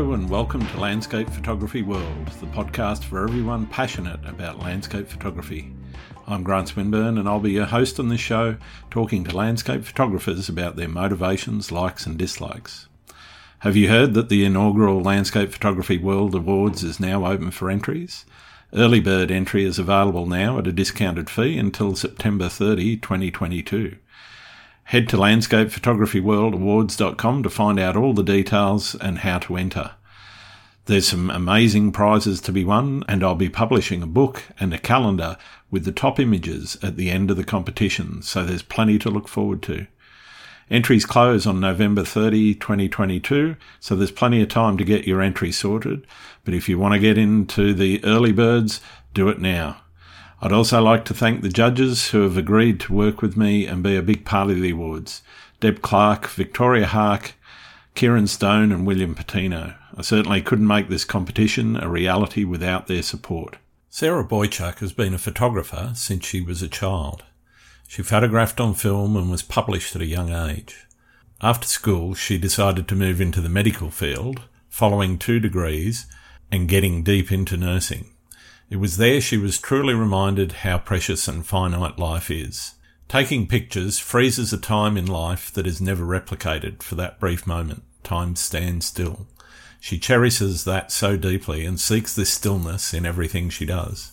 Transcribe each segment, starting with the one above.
And welcome to Landscape Photography World, the podcast for everyone passionate about landscape photography. I'm Grant Swinburne, and I'll be your host on this show, talking to landscape photographers about their motivations, likes, and dislikes. Have you heard that the inaugural Landscape Photography World Awards is now open for entries? Early bird entry is available now at a discounted fee until September 30, 2022. Head to landscapephotographyworldawards.com to find out all the details and how to enter. There's some amazing prizes to be won, and I'll be publishing a book and a calendar with the top images at the end of the competition, so there's plenty to look forward to. Entries close on November 30, 2022, so there's plenty of time to get your entry sorted. But if you want to get into the early birds, do it now. I'd also like to thank the judges who have agreed to work with me and be a big part of the awards Deb Clark, Victoria Hark, Kieran Stone, and William Patino. I certainly couldn't make this competition a reality without their support. Sarah Boychuk has been a photographer since she was a child. She photographed on film and was published at a young age. After school, she decided to move into the medical field, following two degrees and getting deep into nursing. It was there she was truly reminded how precious and finite life is. Taking pictures freezes a time in life that is never replicated for that brief moment. Time stands still. She cherishes that so deeply and seeks this stillness in everything she does.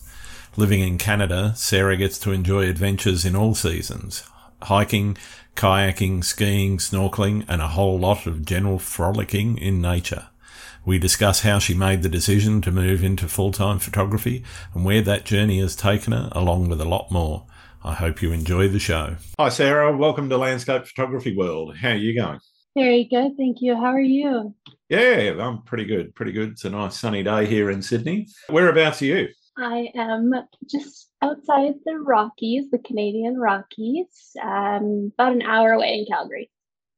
Living in Canada, Sarah gets to enjoy adventures in all seasons hiking, kayaking, skiing, snorkeling, and a whole lot of general frolicking in nature. We discuss how she made the decision to move into full time photography and where that journey has taken her, along with a lot more. I hope you enjoy the show. Hi, Sarah. Welcome to Landscape Photography World. How are you going? Very good. Thank you. How are you? Yeah, I'm pretty good. Pretty good. It's a nice sunny day here in Sydney. Whereabouts are you? I am just outside the Rockies, the Canadian Rockies, um, about an hour away in Calgary.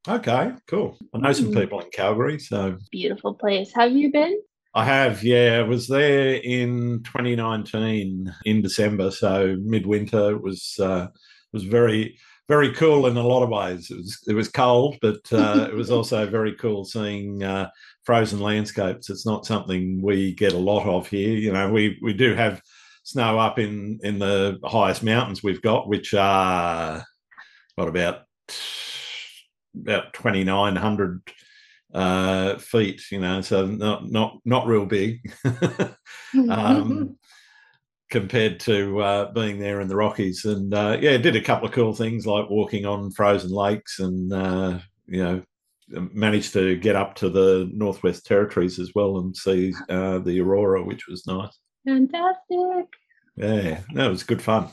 Okay, cool. I know some mm. people in Calgary, so beautiful place. Have you been? I have, yeah. I was there in 2019 in December, so midwinter. It was uh, was very very cool in a lot of ways. It was it was cold, but uh, it was also very cool seeing uh, frozen landscapes. It's not something we get a lot of here. You know, we we do have snow up in in the highest mountains we've got, which are what about about twenty nine hundred uh, feet. You know, so not not not real big. um, compared to uh, being there in the Rockies, and uh, yeah, did a couple of cool things like walking on frozen lakes, and uh, you know, managed to get up to the Northwest Territories as well and see uh, the aurora, which was nice. Fantastic. Yeah, that was good fun.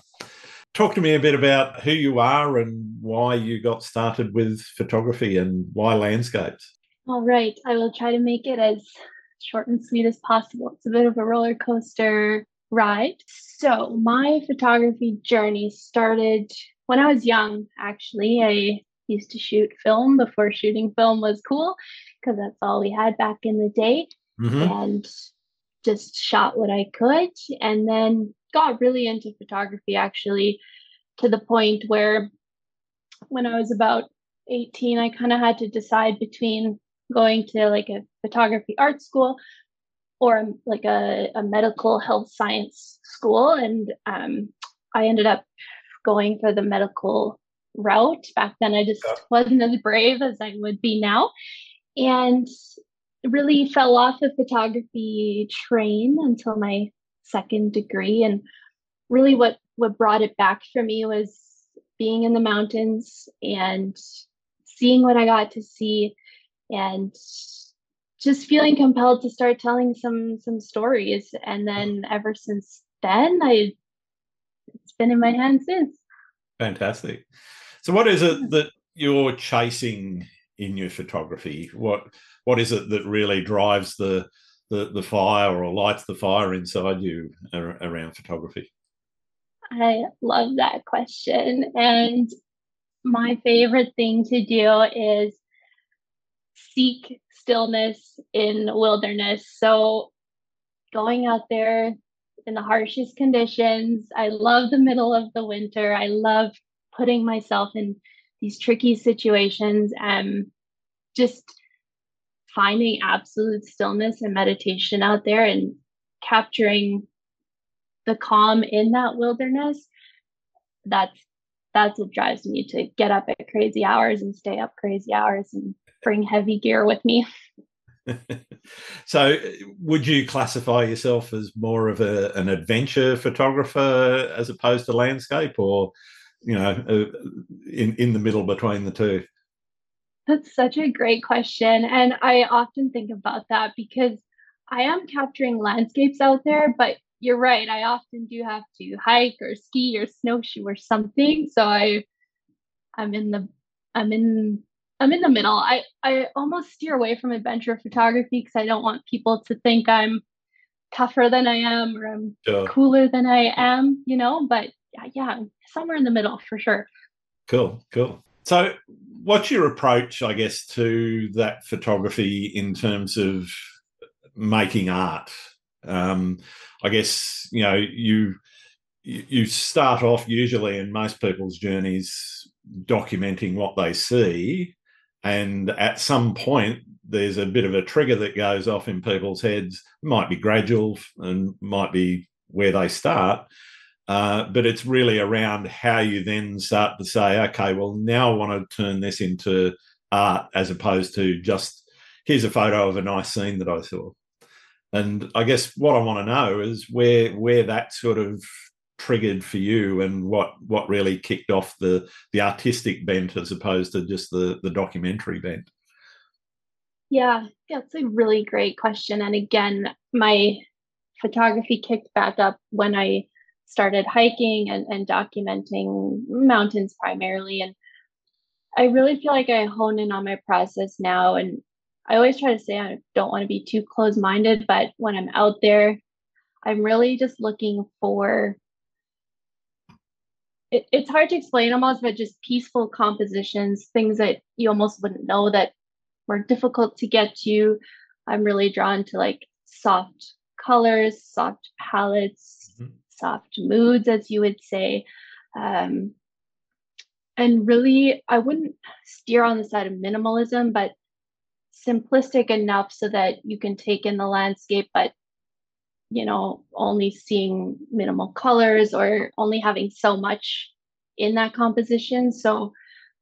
Talk to me a bit about who you are and why you got started with photography and why landscapes. All right, I will try to make it as short and sweet as possible. It's a bit of a roller coaster ride. So, my photography journey started when I was young, actually. I used to shoot film before shooting film was cool because that's all we had back in the day mm-hmm. and just shot what I could and then got really into photography actually to the point where when I was about 18 I kind of had to decide between going to like a photography art school or like a, a medical health science school and um, I ended up going for the medical route. Back then, I just wasn't as brave as I would be now. And really fell off the photography train until my second degree. And really, what, what brought it back for me was being in the mountains and seeing what I got to see and just feeling compelled to start telling some some stories and then ever since then i it's been in my hands since fantastic so, what is it that you're chasing in your photography? What what is it that really drives the the, the fire or lights the fire inside you around photography? I love that question. And my favorite thing to do is seek stillness in wilderness. So going out there in the harshest conditions. I love the middle of the winter. I love putting myself in these tricky situations and just finding absolute stillness and meditation out there and capturing the calm in that wilderness that's that's what drives me to get up at crazy hours and stay up crazy hours and bring heavy gear with me. So would you classify yourself as more of a, an adventure photographer as opposed to landscape or you know uh, in in the middle between the two that's such a great question. And I often think about that because I am capturing landscapes out there, but you're right. I often do have to hike or ski or snowshoe or something. So I I'm in the I'm in I'm in the middle. I I almost steer away from adventure photography because I don't want people to think I'm tougher than I am or I'm cooler than I am, you know, but yeah, yeah, somewhere in the middle for sure. Cool, cool. So, what's your approach, I guess, to that photography in terms of making art? Um, I guess you know you you start off usually in most people's journeys documenting what they see, and at some point there's a bit of a trigger that goes off in people's heads. It might be gradual and might be where they start, uh, but it's really around how you then start to say, okay, well, now I want to turn this into art as opposed to just here's a photo of a nice scene that I saw. And I guess what I want to know is where where that sort of triggered for you and what what really kicked off the the artistic bent as opposed to just the the documentary bent. Yeah, that's a really great question. And again, my photography kicked back up when I started hiking and, and documenting mountains primarily. And I really feel like I hone in on my process now. And I always try to say I don't want to be too close minded, but when I'm out there, I'm really just looking for it, it's hard to explain almost, but just peaceful compositions, things that you almost wouldn't know that were difficult to get to. I'm really drawn to like soft colors, soft palettes, soft moods, as you would say. Um, and really, I wouldn't steer on the side of minimalism, but simplistic enough so that you can take in the landscape, but you know, only seeing minimal colors or only having so much in that composition. So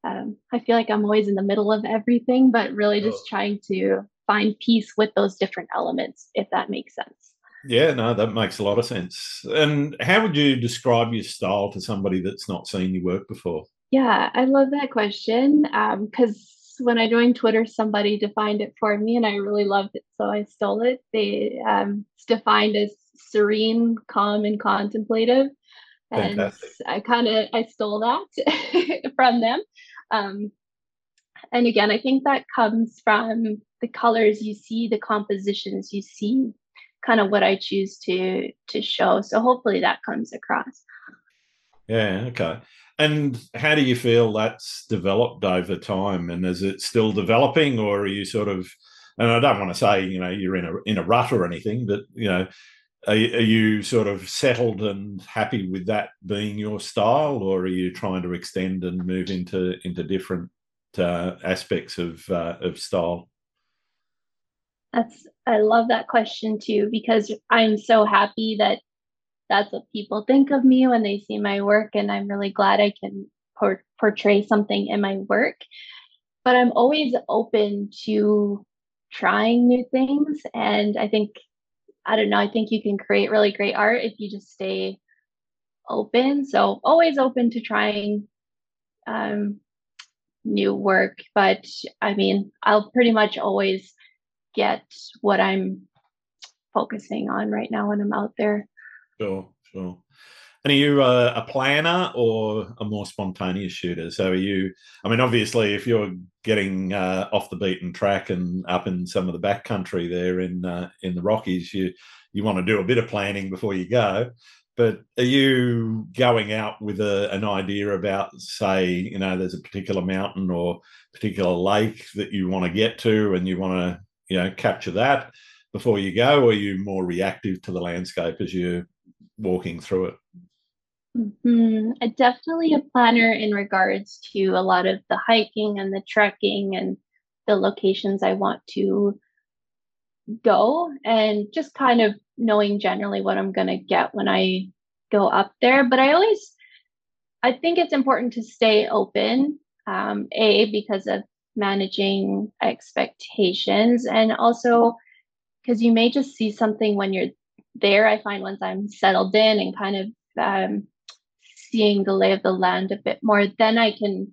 um, I feel like I'm always in the middle of everything, but really just oh. trying to find peace with those different elements, if that makes sense. Yeah, no, that makes a lot of sense. And how would you describe your style to somebody that's not seen your work before? Yeah, I love that question because um, when I joined Twitter, somebody defined it for me, and I really loved it, so I stole it. They um, it's defined as serene, calm, and contemplative, Fantastic. and I kind of I stole that from them. Um, and again, I think that comes from the colors you see, the compositions you see, kind of what I choose to to show. So hopefully that comes across. Yeah, okay. And how do you feel that's developed over time? And is it still developing, or are you sort of? And I don't want to say you know you're in a in a rut or anything, but you know, are, are you sort of settled and happy with that being your style, or are you trying to extend and move into into different uh, aspects of uh, of style? That's I love that question too because I'm so happy that that's what people think of me when they see my work and I'm really glad I can por- portray something in my work. But I'm always open to trying new things and I think I don't know, I think you can create really great art if you just stay open. So always open to trying um, new work, but I mean, I'll pretty much always get what I'm focusing on right now when I'm out there. Sure, sure. And are you a, a, planner or a more spontaneous shooter? So are you? I mean, obviously, if you're getting uh, off the beaten track and up in some of the back country there in uh, in the Rockies, you you want to do a bit of planning before you go. But are you going out with a, an idea about, say, you know, there's a particular mountain or particular lake that you want to get to, and you want to you know capture that before you go, or are you more reactive to the landscape as you're walking through it? Mm-hmm. definitely a planner in regards to a lot of the hiking and the trekking and the locations I want to go and just kind of knowing generally what I'm going to get when I go up there. But I always, I think it's important to stay open, um, A, because of managing expectations, and also because you may just see something when you're there. I find once I'm settled in and kind of um, seeing the lay of the land a bit more, then I can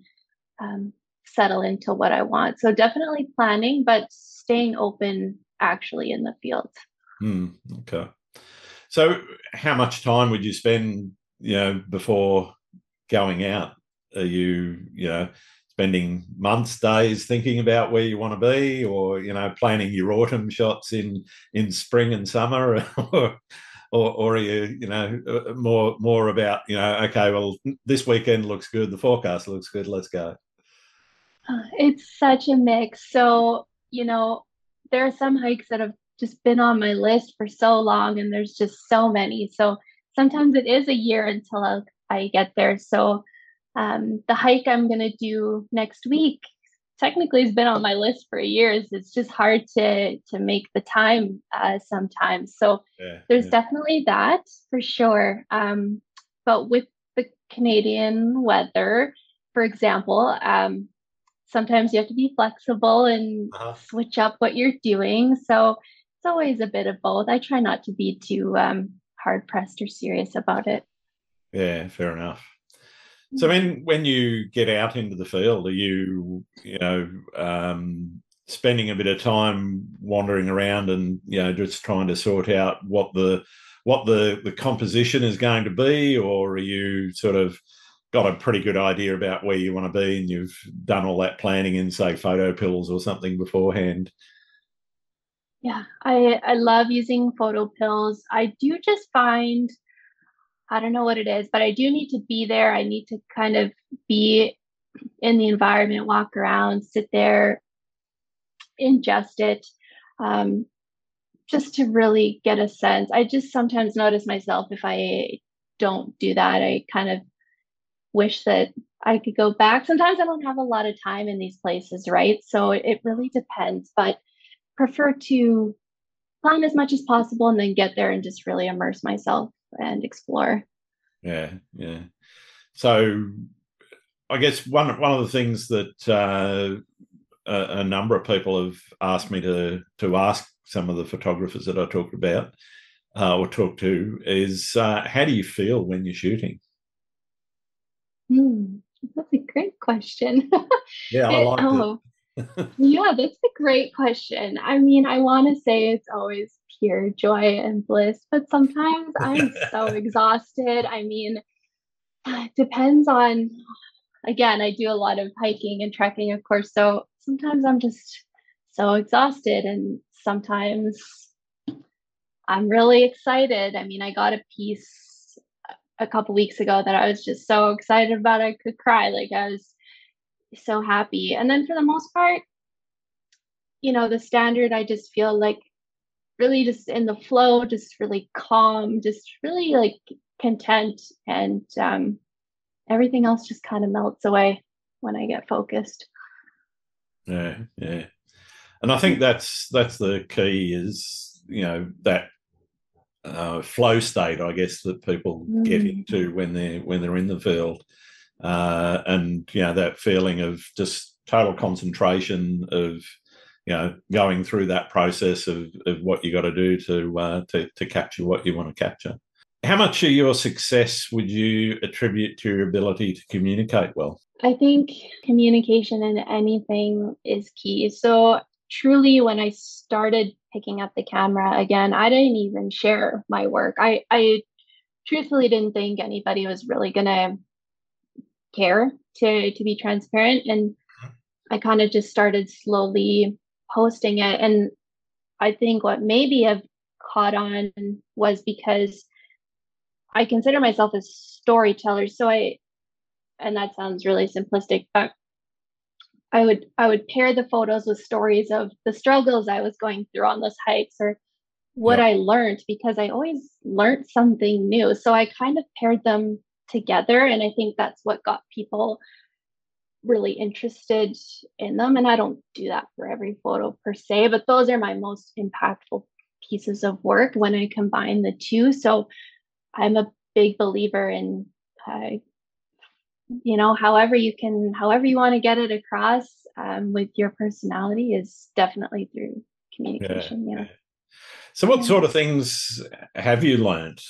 um, settle into what I want. So definitely planning, but staying open actually in the field. Mm, okay. So, how much time would you spend, you know, before going out? Are you, you know, spending months, days thinking about where you want to be, or you know, planning your autumn shots in in spring and summer, or or, or are you, you know, uh, more more about, you know, okay, well, this weekend looks good, the forecast looks good, let's go. It's such a mix. So, you know, there are some hikes that have just been on my list for so long and there's just so many. So sometimes it is a year until I'll, I get there. So um, the hike I'm going to do next week technically has been on my list for years. It's just hard to to make the time uh, sometimes. So yeah, there's yeah. definitely that for sure. Um, but with the Canadian weather, for example, um, sometimes you have to be flexible and uh-huh. switch up what you're doing. So it's always a bit of both. I try not to be too um, hard pressed or serious about it. Yeah, fair enough. So when when you get out into the field, are you you know um, spending a bit of time wandering around and you know just trying to sort out what the what the the composition is going to be, or are you sort of got a pretty good idea about where you want to be and you've done all that planning in say PhotoPills or something beforehand yeah i i love using PhotoPills. i do just find i don't know what it is but i do need to be there i need to kind of be in the environment walk around sit there ingest it um, just to really get a sense i just sometimes notice myself if i don't do that i kind of wish that I could go back. Sometimes I don't have a lot of time in these places, right? So it really depends, but prefer to plan as much as possible and then get there and just really immerse myself and explore. Yeah, yeah. So I guess one one of the things that uh, a, a, number of people have asked me to to ask some of the photographers that I talked about uh, or talk to is uh, how do you feel when you're shooting? Hmm, that's a great question. Yeah, I like oh. Yeah, that's a great question. I mean, I want to say it's always pure joy and bliss, but sometimes I'm so exhausted. I mean, it depends on, again, I do a lot of hiking and trekking, of course. So sometimes I'm just so exhausted, and sometimes I'm really excited. I mean, I got a piece a couple weeks ago that I was just so excited about. I could cry. Like I was so happy. And then for the most part, you know, the standard, I just feel like really just in the flow, just really calm, just really like content. And um, everything else just kind of melts away when I get focused. Yeah, yeah. And I think that's that's the key is, you know, that uh, flow state, I guess, that people mm. get into when they're when they're in the field, uh, and you know that feeling of just total concentration of you know going through that process of, of what you got to do to, uh, to to capture what you want to capture. How much of your success would you attribute to your ability to communicate well? I think communication in anything is key. So truly when I started picking up the camera again, I didn't even share my work. I, I truthfully didn't think anybody was really gonna care to to be transparent. And I kind of just started slowly posting it. And I think what maybe i've caught on was because I consider myself a storyteller. So I and that sounds really simplistic, but I would I would pair the photos with stories of the struggles I was going through on those hikes or what. I learned because I always learned something new. So I kind of paired them together and I think that's what got people really interested in them. And I don't do that for every photo per se, but those are my most impactful pieces of work when I combine the two. So I'm a big believer in, uh, you know, however you can, however you want to get it across um, with your personality is definitely through communication. Yeah. yeah. So, what yeah. sort of things have you learned?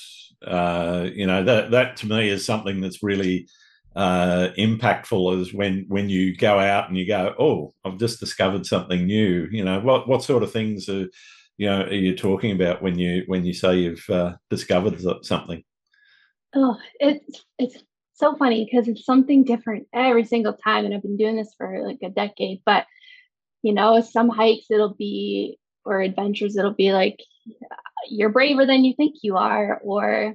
Uh, you know, that that to me is something that's really uh, impactful. Is when when you go out and you go, oh, I've just discovered something new. You know, what what sort of things are you know are you talking about when you when you say you've uh, discovered something? Oh, it's it's so funny because it's something different every single time, and I've been doing this for like a decade. But you know, some hikes it'll be or adventures it'll be like you're braver than you think you are, or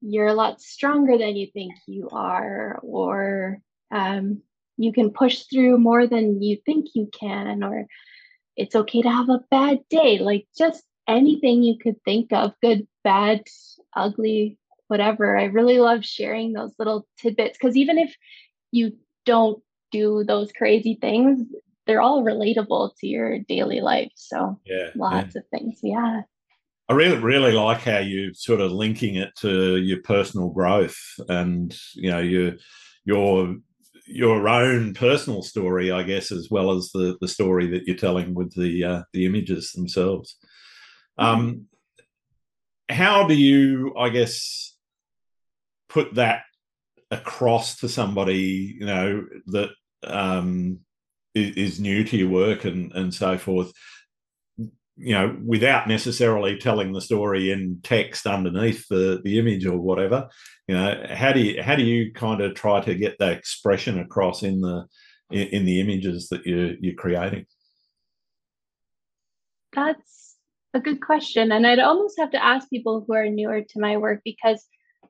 you're a lot stronger than you think you are, or um, you can push through more than you think you can, or it's okay to have a bad day. Like just anything you could think of good, bad, ugly, whatever. I really love sharing those little tidbits because even if you don't do those crazy things, they're all relatable to your daily life. So yeah, lots yeah. of things. Yeah. I really, really like how you sort of linking it to your personal growth and you know your your your own personal story, I guess, as well as the the story that you're telling with the uh, the images themselves. Um, how do you, I guess, put that across to somebody, you know, that um, is, is new to your work and and so forth? You know, without necessarily telling the story in text underneath the, the image or whatever, you know, how do you how do you kind of try to get that expression across in the in, in the images that you're you're creating? That's a good question, and I'd almost have to ask people who are newer to my work because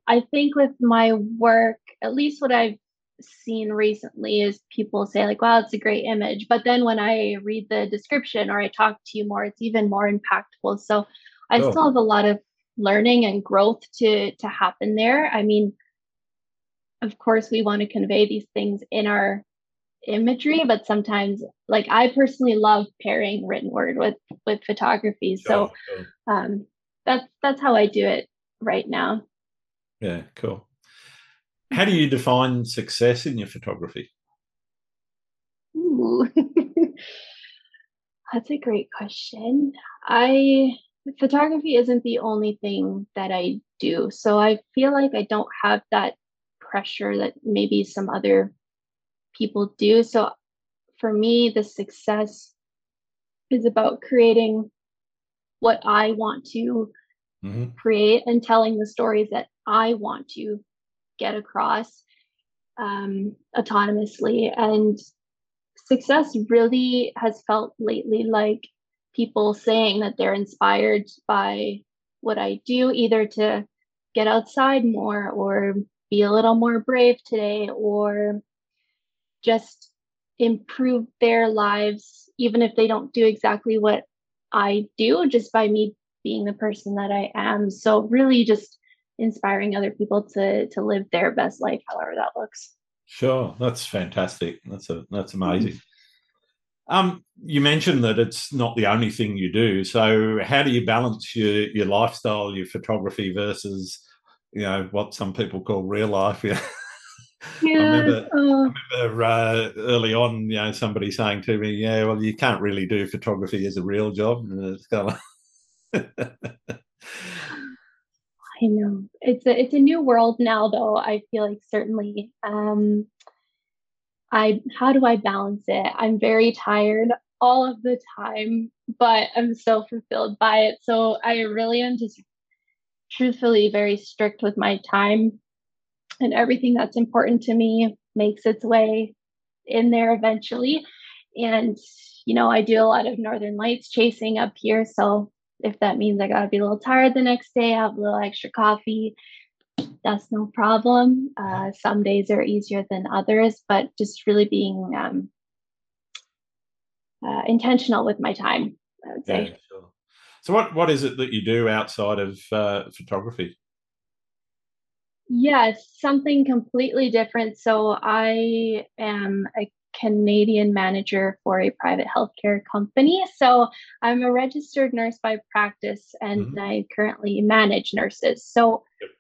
I think with my work, at least what I've seen recently is people say like wow it's a great image. But then when i read the description or i talk to you more it's even more impactful. So i oh. still have a lot of learning and growth to to happen there. I mean of course we want to convey these things in our imagery but sometimes like i personally love pairing written word with with photography. So um that's that's how i do it right now. Yeah cool how do you define success in your photography? Ooh, that's a great question. I photography isn't the only thing that I do, so I feel like I don't have that pressure that maybe some other people do. So for me, the success is about creating what I want to mm-hmm. create and telling the stories that I want to get across um, autonomously. And success really has felt lately like people saying that they're inspired by what I do, either to get outside more or be a little more brave today or just improve their lives, even if they don't do exactly what I do, just by me being the person that I am. So, really, just inspiring other people to to live their best life, however that looks. Sure, that's fantastic. That's a that's amazing. Mm-hmm. Um, you mentioned that it's not the only thing you do. So, how do you balance your your lifestyle, your photography versus, you know, what some people call real life? Yeah. I remember, uh, I remember uh, early on, you know, somebody saying to me, "Yeah, well, you can't really do photography as a real job." And it's kind of I know it's a it's a new world now, though. I feel like certainly. Um, I how do I balance it? I'm very tired all of the time, but I'm so fulfilled by it. So I really am just truthfully very strict with my time, and everything that's important to me makes its way in there eventually. And you know, I do a lot of northern lights chasing up here, so if that means I got to be a little tired the next day, have a little extra coffee, that's no problem. Uh, some days are easier than others, but just really being um, uh, intentional with my time, I would say. Yeah, sure. So, what, what is it that you do outside of uh, photography? Yes, something completely different. So I am a Canadian manager for a private healthcare company. So I'm a registered nurse by practice and mm-hmm. I currently manage nurses. So yep.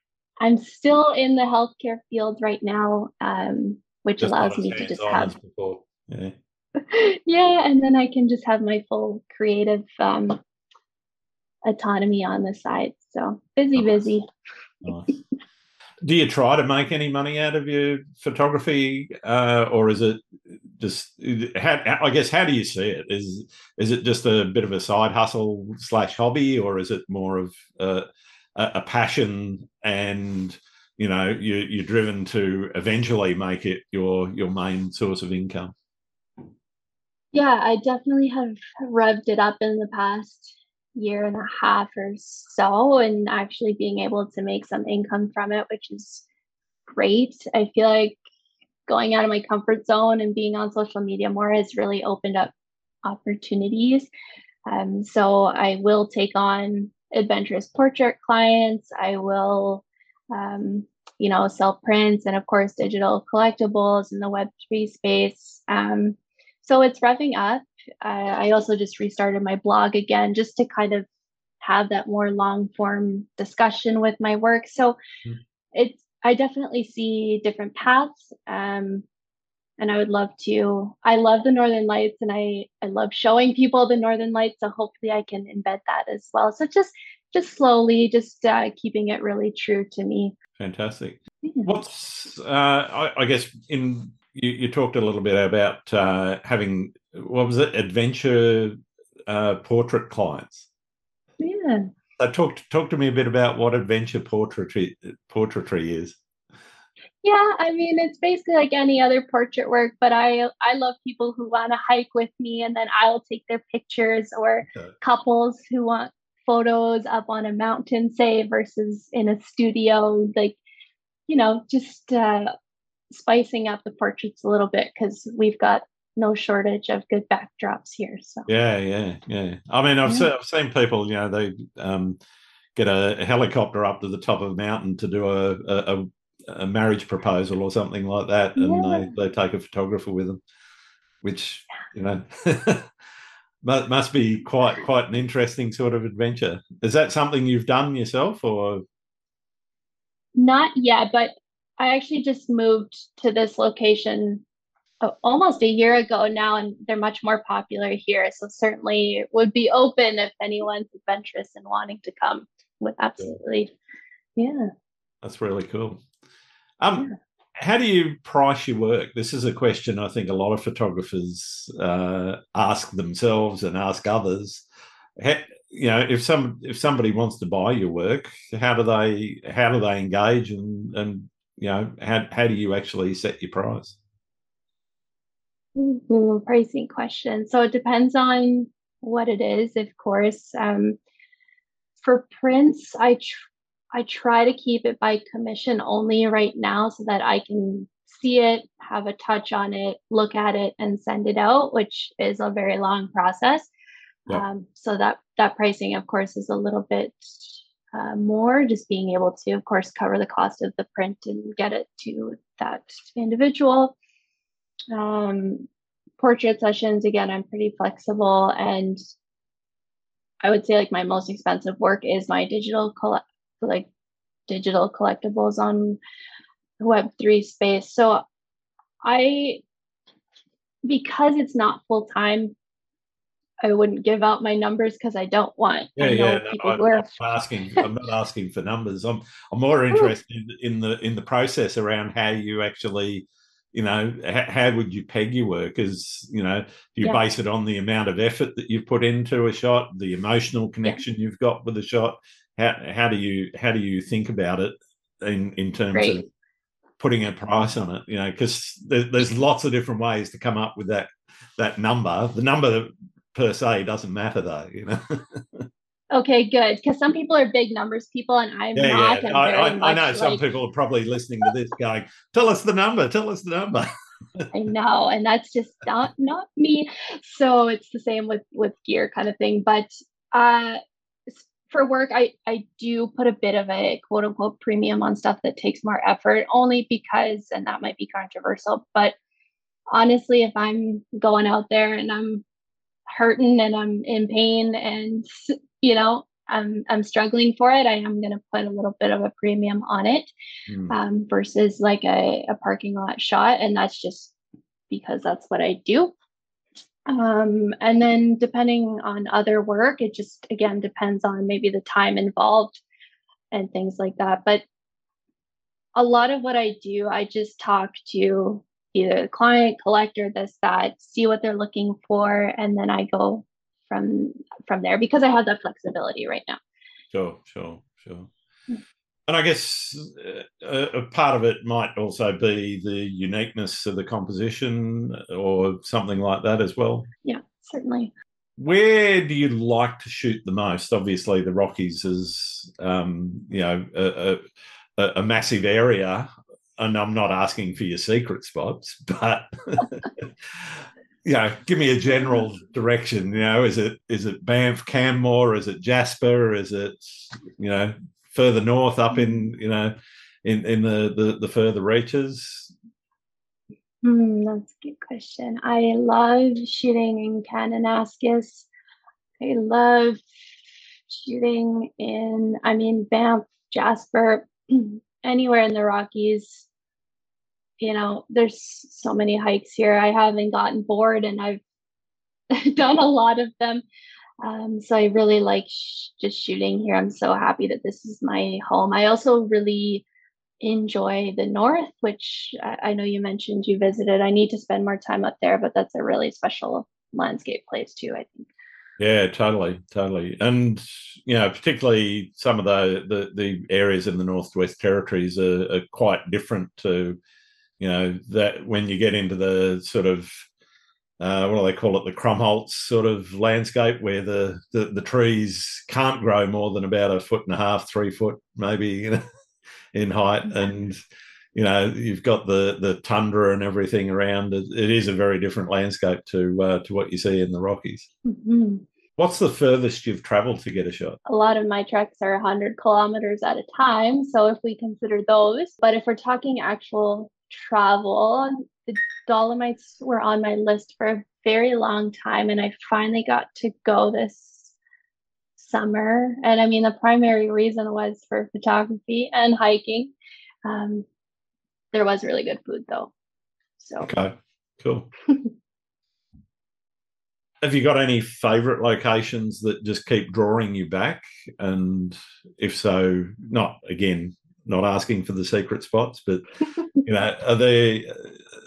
I'm still in the healthcare field right now, um, which just allows me to just have. Yeah. yeah, and then I can just have my full creative um, autonomy on the side. So busy, nice. busy. Nice do you try to make any money out of your photography, uh, or is it just? How, I guess how do you see it? Is is it just a bit of a side hustle slash hobby, or is it more of a, a passion and you know you, you're driven to eventually make it your your main source of income? Yeah, I definitely have revved it up in the past year and a half or so and actually being able to make some income from it, which is great. I feel like going out of my comfort zone and being on social media more has really opened up opportunities. Um, so I will take on adventurous portrait clients. I will, um, you know, sell prints and of course digital collectibles in the Web3 space. Um, so it's revving up. I also just restarted my blog again just to kind of have that more long form discussion with my work. So mm. it's I definitely see different paths. Um, and I would love to. I love the Northern Lights, and I I love showing people the Northern Lights. So hopefully, I can embed that as well. So just just slowly, just uh, keeping it really true to me. Fantastic. Yeah. What's uh, I, I, guess in you, you, talked a little bit about uh, having what was it? Adventure uh, portrait clients. Yeah. So talk talk to me a bit about what adventure portraiture portraiture is. Yeah i mean it's basically like any other portrait work but i i love people who want to hike with me and then i'll take their pictures or okay. couples who want photos up on a mountain say versus in a studio like you know just uh spicing up the portraits a little bit because we've got no shortage of good backdrops here. So yeah, yeah, yeah. I mean, I've, yeah. seen, I've seen people, you know, they um, get a, a, helicopter up to the top of a mountain to do a, a, a marriage proposal or something like that, and yeah. they, they take a photographer with them, which you know. must be quite quite an interesting sort of adventure. Is that something you've done yourself, or not yet? But I actually just moved to this location almost a year ago now, and they're much more popular here. So certainly would be open if anyone's adventurous and wanting to come. With absolutely, yeah. That's really cool. Um, yeah. how do you price your work? This is a question I think a lot of photographers uh, ask themselves and ask others. How, you know, if some if somebody wants to buy your work, how do they how do they engage and and you know how how do you actually set your price? Mm-hmm. Pricing question. So it depends on what it is, of course. Um, for prints, I tr- I try to keep it by commission only right now, so that I can see it, have a touch on it, look at it, and send it out, which is a very long process. Yeah. Um, so that that pricing, of course, is a little bit uh, more. Just being able to, of course, cover the cost of the print and get it to that individual um, portrait sessions again i'm pretty flexible and i would say like my most expensive work is my digital collect like digital collectibles on web3 space so i because it's not full time I wouldn't give out my numbers because I don't want. Yeah, yeah. No, I'm, I'm, asking. I'm not asking for numbers. I'm I'm more oh. interested in the in the process around how you actually you know how would you peg your work as you know do you yeah. base it on the amount of effort that you've put into a shot the emotional connection yeah. you've got with the shot how, how do you how do you think about it in in terms Great. of putting a price on it you know because there, there's lots of different ways to come up with that that number the number per se doesn't matter though you know Okay, good. Because some people are big numbers people, and I'm yeah, not. Yeah. I, I, I, know some people are probably listening to this going, "Tell us the number. Tell us the number." I know, and that's just not not me. So it's the same with with gear kind of thing. But uh, for work, I, I do put a bit of a quote unquote premium on stuff that takes more effort, only because, and that might be controversial, but honestly, if I'm going out there and I'm hurting and I'm in pain and, you know, I'm, I'm struggling for it, I am going to put a little bit of a premium on it mm. um, versus like a, a parking lot shot. And that's just because that's what I do. Um, and then depending on other work, it just again depends on maybe the time involved and things like that. But a lot of what I do, I just talk to either the client, collector, this, that, see what they're looking for, and then I go from from there because I have that flexibility right now. Sure, sure, sure. And I guess uh, a part of it might also be the uniqueness of the composition or something like that as well. Yeah, certainly. Where do you like to shoot the most? Obviously, the Rockies is, um, you know, a, a, a massive area, and I'm not asking for your secret spots, but you know, give me a general direction. You know, is it is it Banff, Canmore? Is it Jasper? Is it you know further north, up in you know, in in the the, the further reaches? Hmm, that's a good question. I love shooting in Kananaskis. I love shooting in, I mean, Banff, Jasper, anywhere in the Rockies. You know, there's so many hikes here. I haven't gotten bored and I've done a lot of them. Um, so I really like sh- just shooting here. I'm so happy that this is my home. I also really enjoy the north, which I, I know you mentioned you visited. I need to spend more time up there, but that's a really special landscape place too. I think. Yeah, totally, totally, and you know, particularly some of the the, the areas in the Northwest Territories are, are quite different to, you know, that when you get into the sort of uh, what do they call it? The Krummholz sort of landscape where the, the, the trees can't grow more than about a foot and a half, three foot maybe you know, in height, and you know you've got the the tundra and everything around. it, it is a very different landscape to uh, to what you see in the Rockies. Mm-hmm. What's the furthest you've travelled to get a shot? A lot of my treks are 100 kilometers at a time. So if we consider those, but if we're talking actual travel, the Dolomites were on my list for a very long time, and I finally got to go this summer. And I mean, the primary reason was for photography and hiking. Um, there was really good food though. So okay, cool. Have you got any favorite locations that just keep drawing you back? And if so, not again, not asking for the secret spots, but you know, are there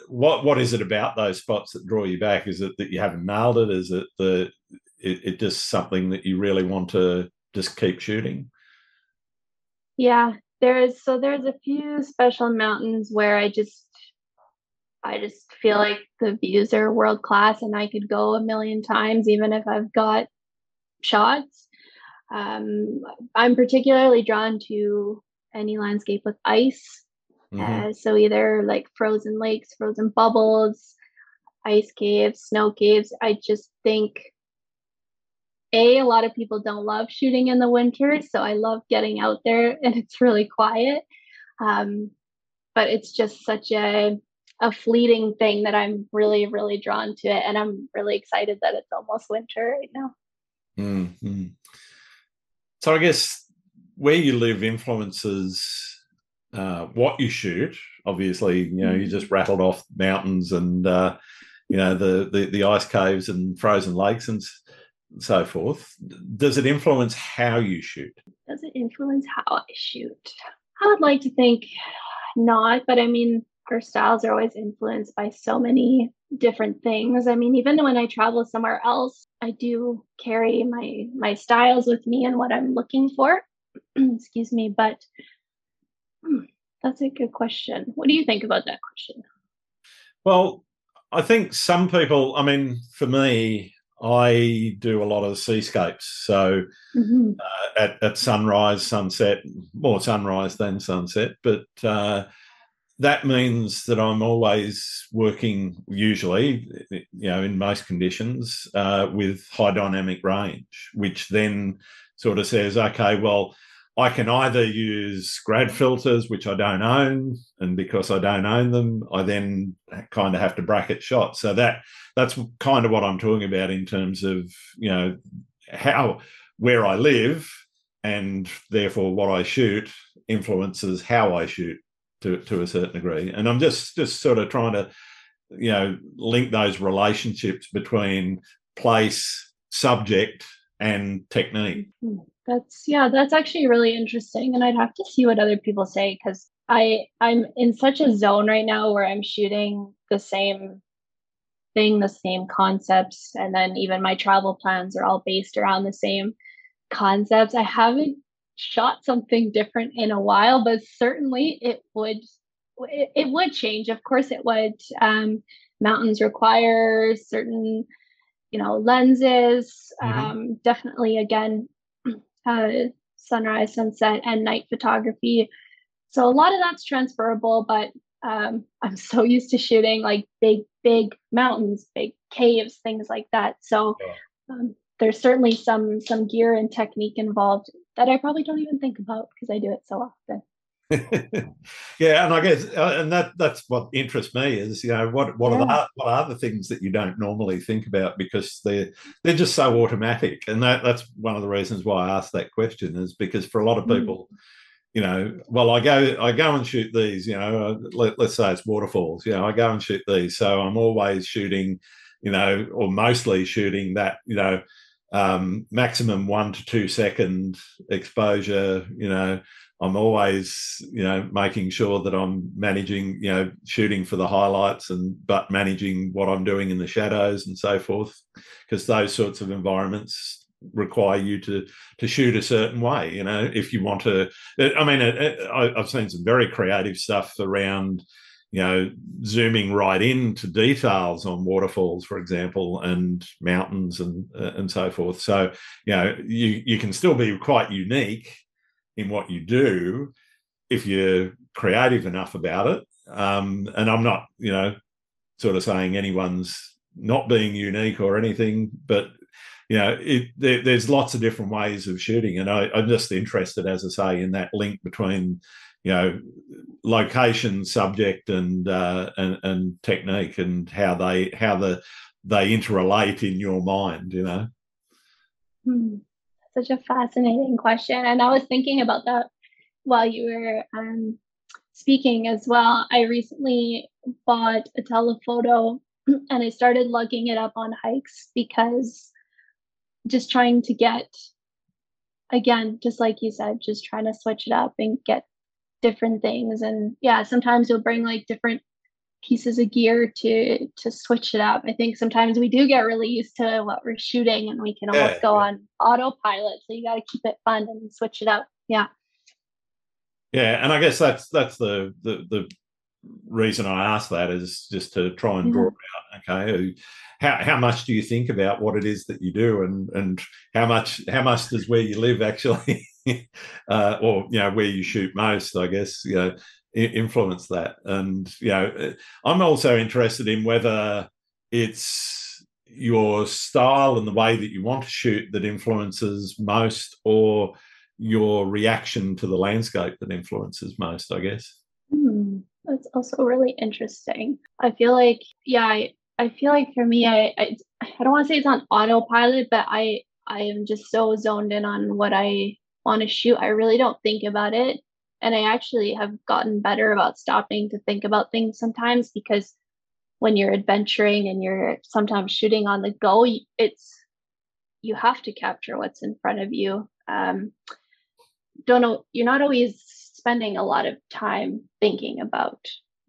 what what is it about those spots that draw you back? Is it that you haven't nailed it? Is it the it, it just something that you really want to just keep shooting? Yeah, there's so there's a few special mountains where I just I just feel like the views are world class and I could go a million times even if I've got shots. Um, I'm particularly drawn to any landscape with ice. Mm-hmm. Uh, so either like frozen lakes, frozen bubbles, ice caves, snow caves. I just think a a lot of people don't love shooting in the winter, so I love getting out there and it's really quiet. Um, but it's just such a a fleeting thing that I'm really really drawn to it, and I'm really excited that it's almost winter right now. Mm-hmm. So I guess where you live influences uh, what you shoot. Obviously, you know, you mm. just rattled off mountains and uh, you know the, the, the ice caves and frozen lakes and so forth. Does it influence how you shoot? Does it influence how I shoot? I would like to think not, but I mean, our styles are always influenced by so many different things. I mean, even when I travel somewhere else, I do carry my my styles with me and what I'm looking for. Excuse me, but Hmm, that's a good question. What do you think about that question? Well, I think some people, I mean, for me, I do a lot of seascapes. So mm-hmm. uh, at, at, sunrise, sunset, more sunrise than sunset. But uh, that means that I'm always working, usually, you know, in most conditions, uh, with high dynamic range, which then sort of says, okay, well, I can either use grad filters, which I don't own, and because I don't own them, I then kind of have to bracket shots. So that that's kind of what I'm talking about in terms of you know how where I live and therefore what I shoot influences how I shoot to to a certain degree. And I'm just just sort of trying to you know link those relationships between place, subject, and technique. Hmm. That's yeah, that's actually really interesting, and I'd have to see what other people say because I I'm in such a zone right now where I'm shooting the same thing, the same concepts, and then even my travel plans are all based around the same concepts. I haven't shot something different in a while, but certainly it would it, it would change. Of course, it would. Um, mountains require certain you know lenses mm-hmm. um, definitely again uh, sunrise, sunset, and night photography. So a lot of that's transferable, but um, I'm so used to shooting like big, big mountains, big caves, things like that. So um, there's certainly some some gear and technique involved that I probably don't even think about because I do it so often. yeah, and I guess, uh, and that that's what interests me is you know what what yeah. are the, what are the things that you don't normally think about because they're they're just so automatic, and that that's one of the reasons why I asked that question is because for a lot of mm. people. Mm. You know, well, I go, I go and shoot these. You know, uh, let, let's say it's waterfalls. You know, I go and shoot these, so I'm always shooting, you know, or mostly shooting that, you know, um, maximum one to two second exposure, you know, I'm always, you know, making sure that I'm managing, you know, shooting for the highlights and but managing what I'm doing in the shadows and so forth, because those sorts of environments require you to to shoot a certain way. You know, if you want to, I mean, it, it, I've seen some very creative stuff around, you know, zooming right into details on waterfalls, for example, and mountains and uh, and so forth. So, you know, you you can still be quite unique in what you do if you're creative enough about it. Um, and I'm not, you know, sort of saying anyone's not being unique or anything, but you know, it, there, there's lots of different ways of shooting, and I, I'm just interested, as I say, in that link between you know location subject and uh, and, and technique and how they how the they interrelate in your mind you know hmm such a fascinating question. And I was thinking about that while you were um, speaking as well. I recently bought a telephoto and I started lugging it up on hikes because just trying to get, again, just like you said, just trying to switch it up and get different things. And yeah, sometimes you'll bring like different pieces of gear to to switch it up. I think sometimes we do get really used to what we're shooting and we can almost yeah, go yeah. on autopilot. So you got to keep it fun and switch it up. Yeah. Yeah, and I guess that's that's the the the reason I ask that is just to try and draw mm-hmm. out. Okay, how how much do you think about what it is that you do, and and how much how much does where you live actually, uh, or you know where you shoot most? I guess you know influence that. And you know, I'm also interested in whether it's your style and the way that you want to shoot that influences most, or your reaction to the landscape that influences most. I guess. Mm, that's also really interesting. I feel like, yeah, I, I feel like for me, I, I, I don't want to say it's on autopilot, but I, I am just so zoned in on what I want to shoot. I really don't think about it and I actually have gotten better about stopping to think about things sometimes because when you're adventuring and you're sometimes shooting on the go, it's you have to capture what's in front of you. Um, don't know, you're not always spending a lot of time thinking about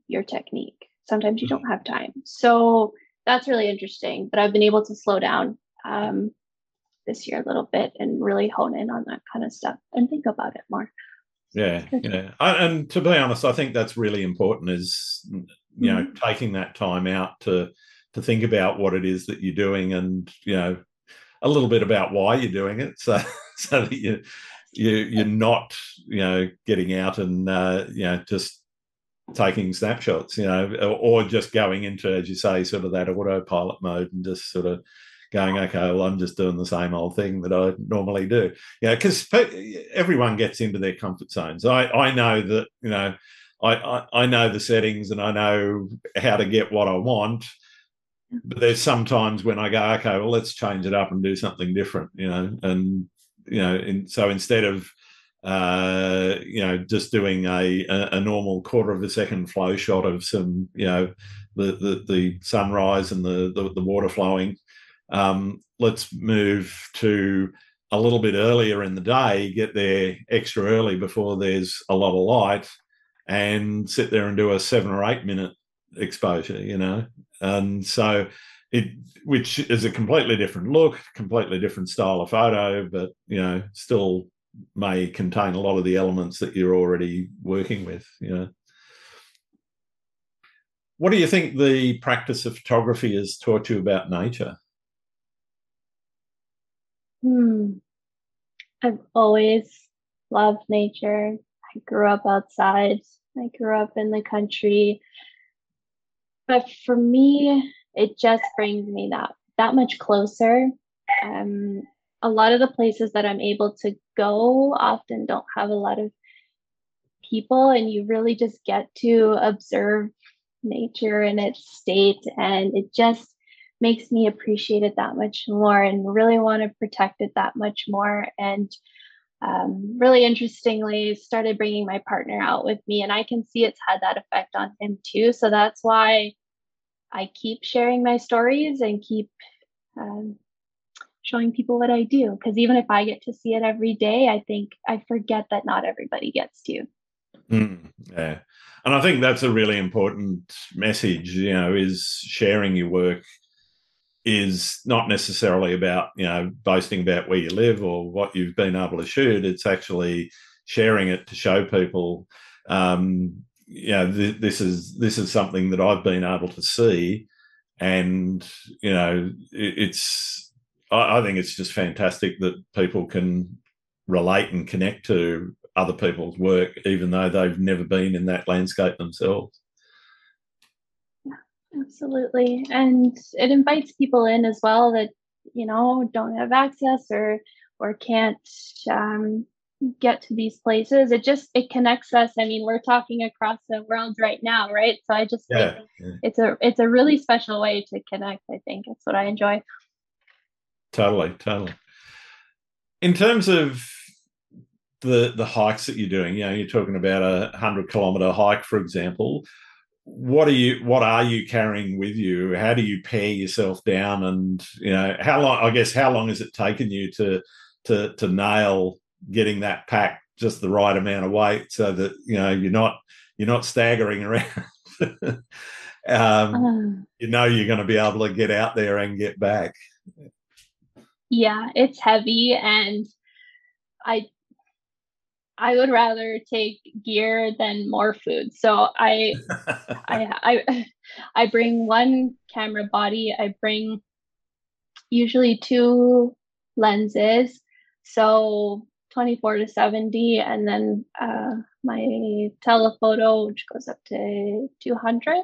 your technique. Sometimes you don't have time. So that's really interesting. But I've been able to slow down um, this year a little bit and really hone in on that kind of stuff and think about it more. Yeah, yeah, and to be honest, I think that's really important. Is you know mm-hmm. taking that time out to to think about what it is that you're doing, and you know a little bit about why you're doing it, so so that you you you're not you know getting out and uh, you know just taking snapshots, you know, or just going into, as you say, sort of that autopilot mode and just sort of going, okay, well, I'm just doing the same old thing that I normally do. Yeah, because everyone gets into their comfort zones. I, I know that, you know, I, I, I know the settings and I know how to get what I want. But there's sometimes when I go, okay, well, let's change it up and do something different, you know, and you know, in, so instead of uh, you know, just doing a, a, normal quarter of a second flow shot of some, you know, the the, the sunrise and the, the, the water flowing. Um, let's move to a little bit earlier in the day, get there extra early before there's a lot of light, and sit there and do a seven or eight minute exposure, you know. And so it which is a completely different look, completely different style of photo, but you know, still may contain a lot of the elements that you're already working with, you know. What do you think the practice of photography has taught you about nature? Hmm. I've always loved nature. I grew up outside. I grew up in the country. But for me, it just brings me that that much closer. Um, a lot of the places that I'm able to go often don't have a lot of people, and you really just get to observe nature in its state, and it just makes me appreciate it that much more and really want to protect it that much more. And um, really interestingly, started bringing my partner out with me, and I can see it's had that effect on him too. So that's why I keep sharing my stories and keep um, showing people what I do. Because even if I get to see it every day, I think I forget that not everybody gets to. Mm, yeah. And I think that's a really important message, you know, is sharing your work is not necessarily about, you know, boasting about where you live or what you've been able to shoot. It's actually sharing it to show people um, you know, th- this is this is something that I've been able to see, and you know, it, it's I, I think it's just fantastic that people can relate and connect to other people's work, even though they've never been in that landscape themselves. Absolutely. And it invites people in as well that, you know, don't have access or or can't um, get to these places. It just it connects us. I mean we're talking across the world right now right? So i just yeah, think yeah. it's a it's a really special way to connect i think. That's what i enjoy. Totally totally. In terms of the the hikes that you're doing you know you're talking about a 100 kilometer hike for example what are you what are you carrying with you how do you pare yourself down and you know how long i guess how long has it taken you to to to nail getting that pack just the right amount of weight so that you know you're not you're not staggering around. um, uh, you know you're going to be able to get out there and get back. Yeah, it's heavy, and I I would rather take gear than more food. So I I I I bring one camera body. I bring usually two lenses. So 24 to 70 and then uh, my telephoto which goes up to 200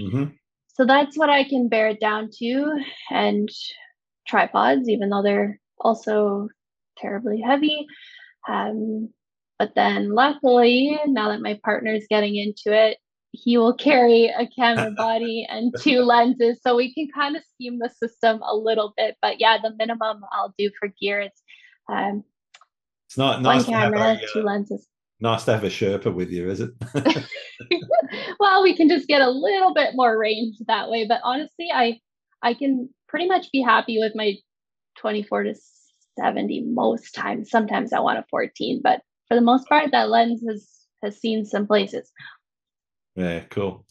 mm-hmm. so that's what i can bear it down to and tripods even though they're also terribly heavy um, but then luckily now that my partner's getting into it he will carry a camera body and two lenses so we can kind of scheme the system a little bit but yeah the minimum i'll do for gear is um, it's not nice one camera, two uh, lenses. Nice to have a Sherpa with you, is it? well, we can just get a little bit more range that way. But honestly, I I can pretty much be happy with my 24 to 70 most times. Sometimes I want a 14, but for the most part, that lens has has seen some places. Yeah, cool.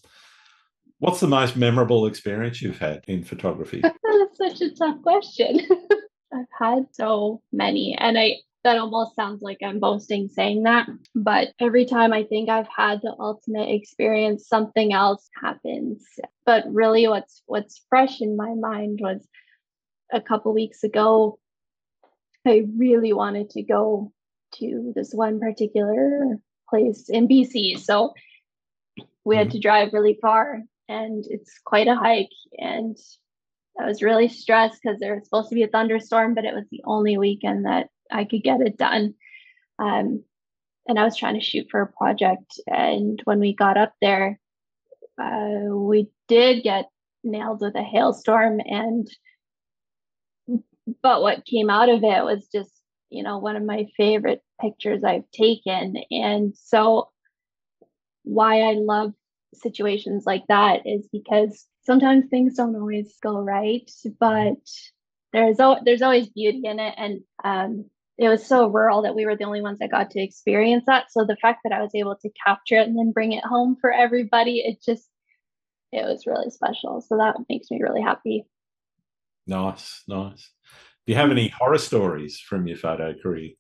What's the most memorable experience you've had in photography? That's such a tough question. I've had so many, and I that almost sounds like I'm boasting saying that. But every time I think I've had the ultimate experience, something else happens. But really what's what's fresh in my mind was a couple weeks ago, I really wanted to go to this one particular place in BC. So we had mm-hmm. to drive really far and it's quite a hike and I was really stressed because there was supposed to be a thunderstorm, but it was the only weekend that I could get it done. Um, and I was trying to shoot for a project. And when we got up there, uh, we did get nailed with a hailstorm. And but what came out of it was just, you know, one of my favorite pictures I've taken. And so, why I love situations like that is because sometimes things don't always go right, but there's there's always beauty in it, and um, it was so rural that we were the only ones that got to experience that. So the fact that I was able to capture it and then bring it home for everybody, it just it was really special. So that makes me really happy. Nice, nice. Do you have any horror stories from your photo career?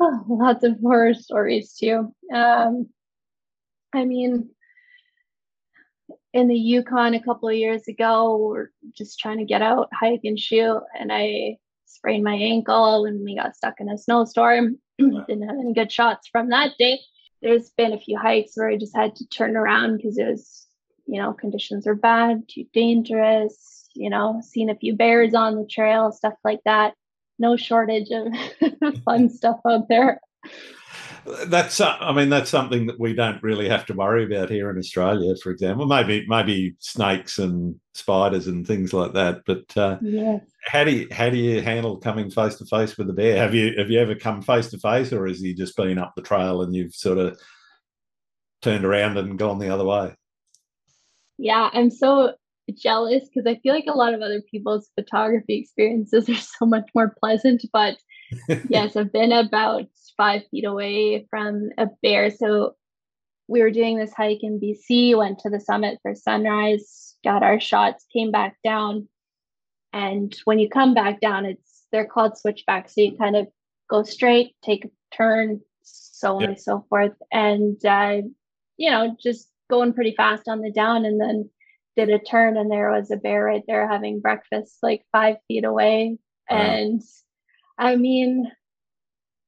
Oh, lots of horror stories too. Um, I mean, in the Yukon a couple of years ago, we're just trying to get out, hike and shoot, and I sprained my ankle and we got stuck in a snowstorm. Didn't have any good shots from that day. There's been a few hikes where I just had to turn around because it was, you know, conditions are bad, too dangerous, you know, seen a few bears on the trail, stuff like that. No shortage of fun stuff out there that's uh, I mean that's something that we don't really have to worry about here in Australia, for example. Maybe maybe snakes and spiders and things like that. But uh, yes. how do you how do you handle coming face to face with a bear? Have you have you ever come face to face, or has he just been up the trail and you've sort of turned around and gone the other way? Yeah, I'm so jealous because I feel like a lot of other people's photography experiences are so much more pleasant, but yes, I've been about five feet away from a bear. So we were doing this hike in BC, went to the summit for sunrise, got our shots, came back down. And when you come back down, it's they're called switchbacks. So you kind of go straight, take a turn, so on yep. and so forth. And uh, you know, just going pretty fast on the down and then did a turn and there was a bear right there having breakfast like five feet away. Wow. And I mean,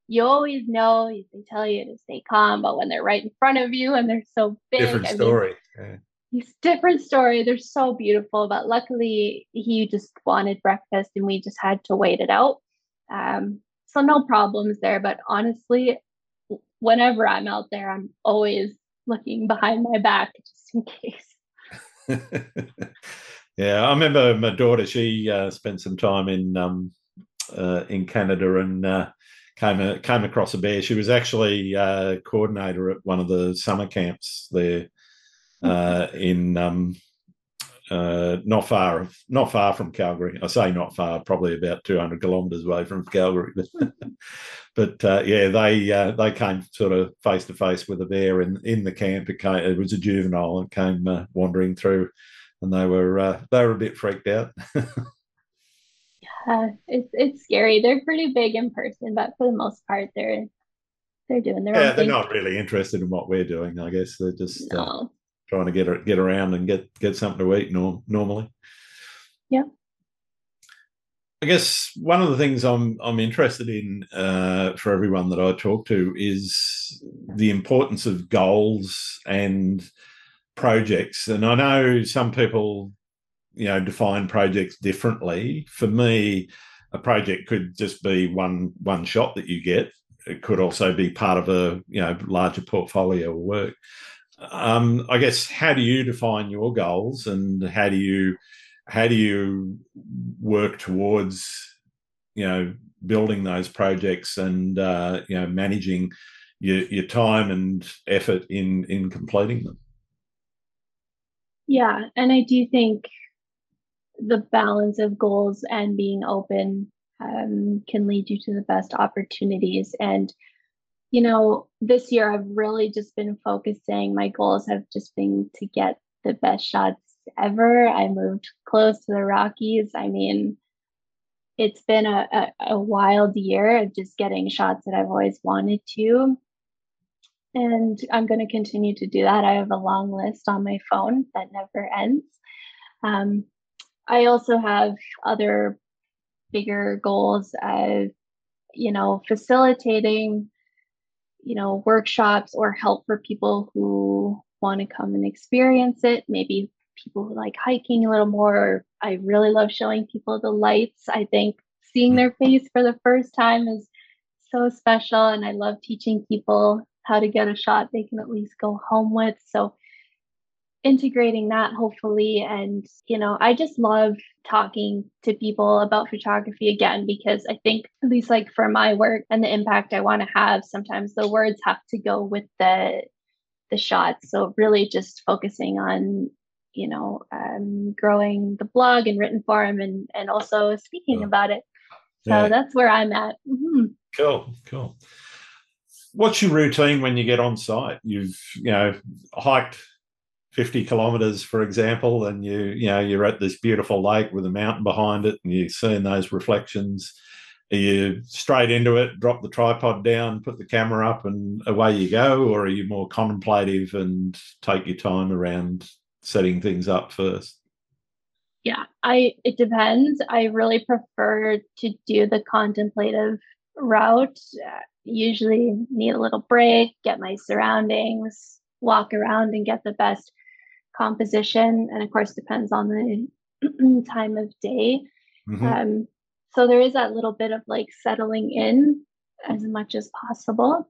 you always know they tell you to stay calm, but when they're right in front of you and they're so big, different I story. Mean, It's different story. They're so beautiful, but luckily he just wanted breakfast and we just had to wait it out. Um, so no problems there. But honestly, whenever I'm out there, I'm always looking behind my back just in case. yeah, I remember my daughter. She uh, spent some time in um, uh, in Canada and uh, came a, came across a bear. She was actually uh, coordinator at one of the summer camps there uh, in um, uh, not far not far from Calgary. I say not far, probably about two hundred kilometres away from Calgary. but uh, yeah, they uh, they came sort of face to face with a bear in in the camp. It, came, it was a juvenile and came wandering through, and they were they were a bit freaked out. yeah, it's it's scary. They're pretty big in person, but for the most part, they're they're doing their yeah, they're thing. not really interested in what we're doing. I guess they're just uh, no. Trying to get get around and get get something to eat norm, normally. Yeah. I guess one of the things I'm I'm interested in uh, for everyone that I talk to is the importance of goals and projects. And I know some people you know define projects differently. For me, a project could just be one one shot that you get. It could also be part of a you know larger portfolio of work. Um, I guess how do you define your goals and how do you how do you work towards you know building those projects and uh, you know managing your, your time and effort in in completing them yeah and i do think the balance of goals and being open um, can lead you to the best opportunities. And, you know, this year I've really just been focusing, my goals have just been to get the best shots ever. I moved close to the Rockies. I mean, it's been a, a, a wild year of just getting shots that I've always wanted to. And I'm going to continue to do that. I have a long list on my phone that never ends. Um, I also have other bigger goals of, you know, facilitating, you know, workshops or help for people who want to come and experience it. Maybe people who like hiking a little more. I really love showing people the lights. I think seeing their mm. face for the first time is so special. And I love teaching people how to get a shot they can at least go home with. So integrating that hopefully. And you know i just love talking to people about photography again because i think at least like for my work and the impact i want to have sometimes the words have to go with the the shots so really just focusing on you know um, growing the blog in written form and and also speaking about it. So yeah. that's where i'm at. Mm-hmm. cool cool. What's your routine when you get on site? You've you know hiked 50 kilometers for example and you you know you're at this beautiful lake with a mountain behind it and you're seeing those reflections. Are you straight into it drop the tripod down put the camera up and away you go? Or are you more contemplative and take your time around setting things up first? Yeah i it depends. I really prefer to do the contemplative route. Usually need a little break get my surroundings walk around and get the best composition and of course depends on the time of day mm-hmm. um, so there is that little bit of like settling in as much as possible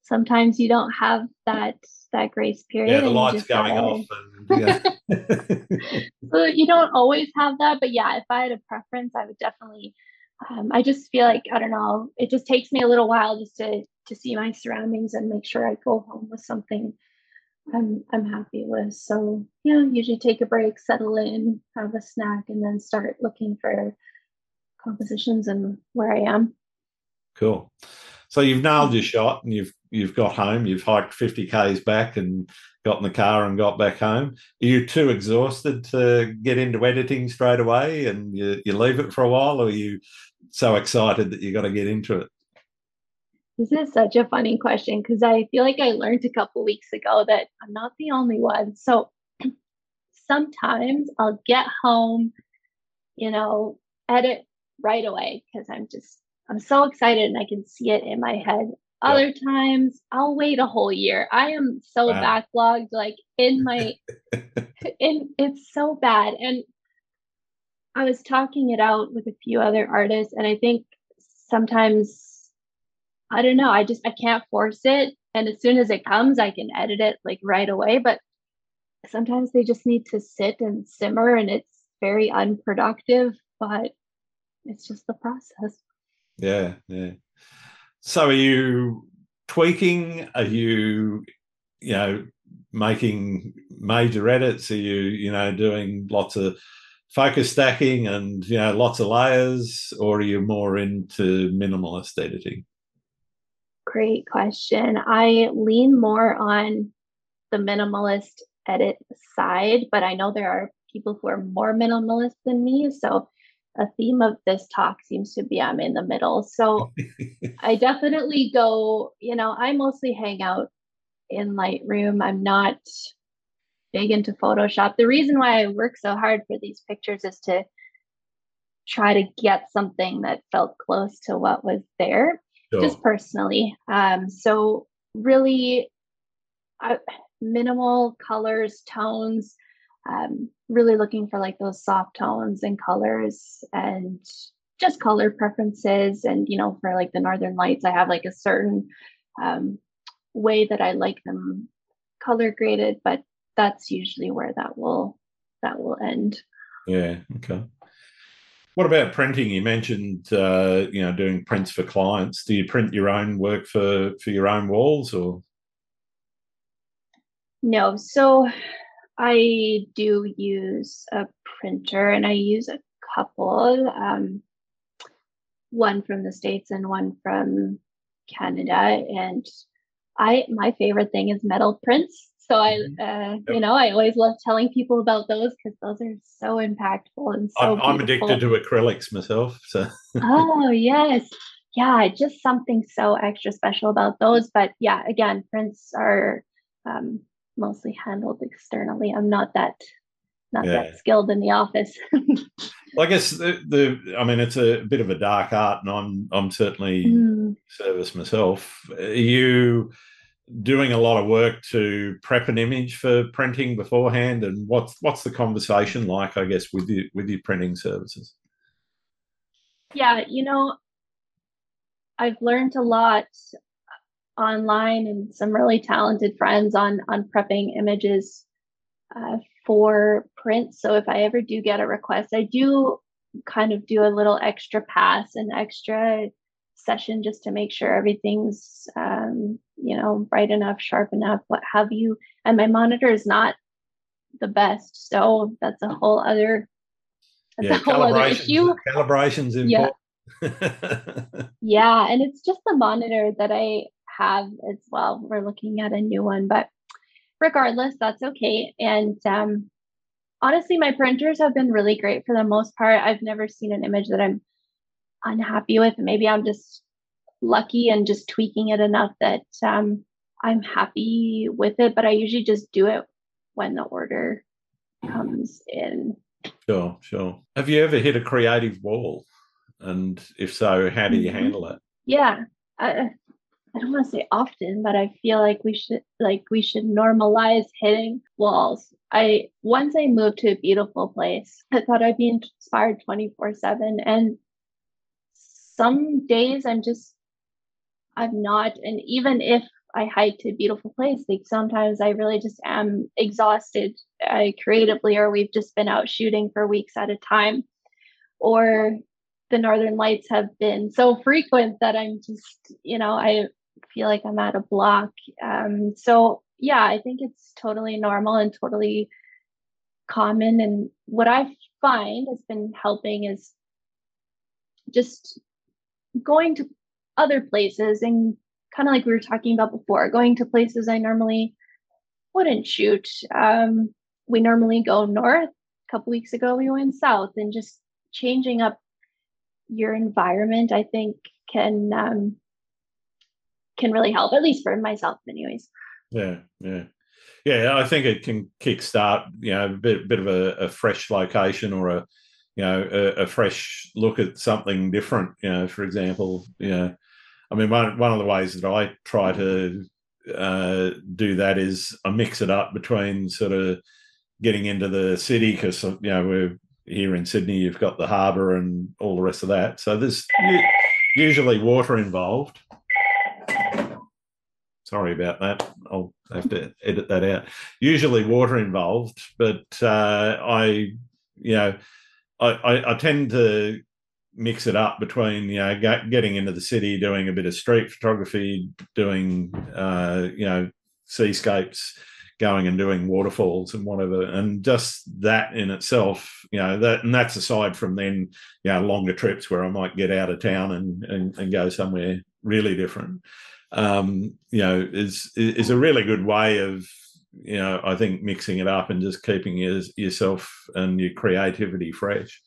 sometimes you don't have that that grace period yeah the lights going off and, yeah. so you don't always have that but yeah if i had a preference i would definitely um, i just feel like i don't know it just takes me a little while just to to see my surroundings and make sure i go home with something I'm I'm happy with. So yeah, usually take a break, settle in, have a snack, and then start looking for compositions and where I am. Cool. So you've nailed mm-hmm. your shot and you've you've got home, you've hiked 50 Ks back and got in the car and got back home. Are you too exhausted to get into editing straight away and you, you leave it for a while, or are you so excited that you got to get into it? This is such a funny question because I feel like I learned a couple weeks ago that I'm not the only one. So sometimes I'll get home, you know, edit right away because I'm just I'm so excited and I can see it in my head. Other yep. times I'll wait a whole year. I am so wow. backlogged, like in my in it's so bad. And I was talking it out with a few other artists, and I think sometimes I don't know. I just I can't force it. And as soon as it comes, I can edit it like right away. But sometimes they just need to sit and simmer and it's very unproductive, but it's just the process. Yeah, yeah. So are you tweaking? Are you, you know, making major edits? Are you, you know, doing lots of focus stacking and you know lots of layers, or are you more into minimalist editing? Great question. I lean more on the minimalist edit side, but I know there are people who are more minimalist than me. So a theme of this talk seems to be I'm in the middle. So I definitely go, you know, I mostly hang out in Lightroom. I'm not big into Photoshop. The reason why I work so hard for these pictures is to try to get something that felt close to what was there sure. just personally. Um, so really uh, minimal colors, tones, um, really looking for like those soft tones and colors and just color preferences. And, you know, for like the Northern Lights, I have like a certain um, way that I like them color graded, but that's usually where that will that will end. Yeah. Okay. What about printing? You mentioned uh, you know doing prints for clients. Do you print your own work for for your own walls or? No, so I do use a printer, and I use a couple. Um, one from the states and one from Canada, and I my favorite thing is metal prints. So I, mm-hmm. uh, yep. you know, I always love telling people about those because those are so impactful and so. I'm, I'm addicted to acrylics myself. So. oh yes, yeah, just something so extra special about those. But yeah, again, prints are um, mostly handled externally. I'm not that not yeah. that skilled in the office. well, I guess the, the, I mean, it's a bit of a dark art, and I'm I'm certainly mm. service myself. Are you doing a lot of work to prep an image for printing beforehand, and what's what's the conversation like? I guess with you with your printing services. Yeah, you know, I've learned a lot online and some really talented friends on on prepping images uh, for print. So if I ever do get a request, I do kind of do a little extra pass, and extra session just to make sure everything's um, you know bright enough, sharp enough, what have you. And my monitor is not the best, so that's a whole other that's yeah, a whole other issue. Calibration's important. Yeah. yeah, and it's just the monitor that I have as well. We're looking at a new one, but regardless, that's okay. And um, honestly, my printers have been really great for the most part. I've never seen an image that I'm unhappy with. Maybe I'm just lucky and just tweaking it enough that um, I'm happy with it. But I usually just do it when the order comes in. Sure, sure. Have you ever hit a creative wall? And if so, how do you mm-hmm. handle it? Yeah. I, I don't want to say often, but I feel like we should like we should normalize hitting walls. I once I moved to a beautiful place, I thought I'd be inspired 24/7 and some days I'm just I'm not and even if I hike to a beautiful place, like sometimes I really just am exhausted uh, creatively or we've just been out shooting for weeks at a time or the northern lights have been so frequent that i'm just you know i feel like i'm at a block. Um, so yeah i think it's totally normal and totally common and what i find has been helping is just going to other places and kind of like we were talking about before going to places i normally wouldn't shoot um, we normally go north a couple weeks ago we went south and just changing up your environment, I think, can um, can really help. At least for myself, anyways. Yeah, yeah, yeah. I think it can kickstart, you know, a bit, bit of a, a fresh location or a, you know, a, a, fresh look at something different. You know, for example, you know, I mean, one one of the ways that I try to uh, do that is I mix it up between sort of getting into the city because you know we're here in Sydney, you've got the harbour and all the rest of that. So there's usually water involved. Sorry about that. I'll have to edit that out. Usually water involved, but uh, I, you know, I, I, I, tend to mix it up between you know getting into the city, doing a bit of street photography, doing uh, you know seascapes going and doing waterfalls and whatever. And just that in itself you know that and that's aside from then you know longer trips where i might get out of town and and, and go somewhere really different. Um you know is is a really good way of you know i think mixing it up and just keeping your, yourself and your creativity fresh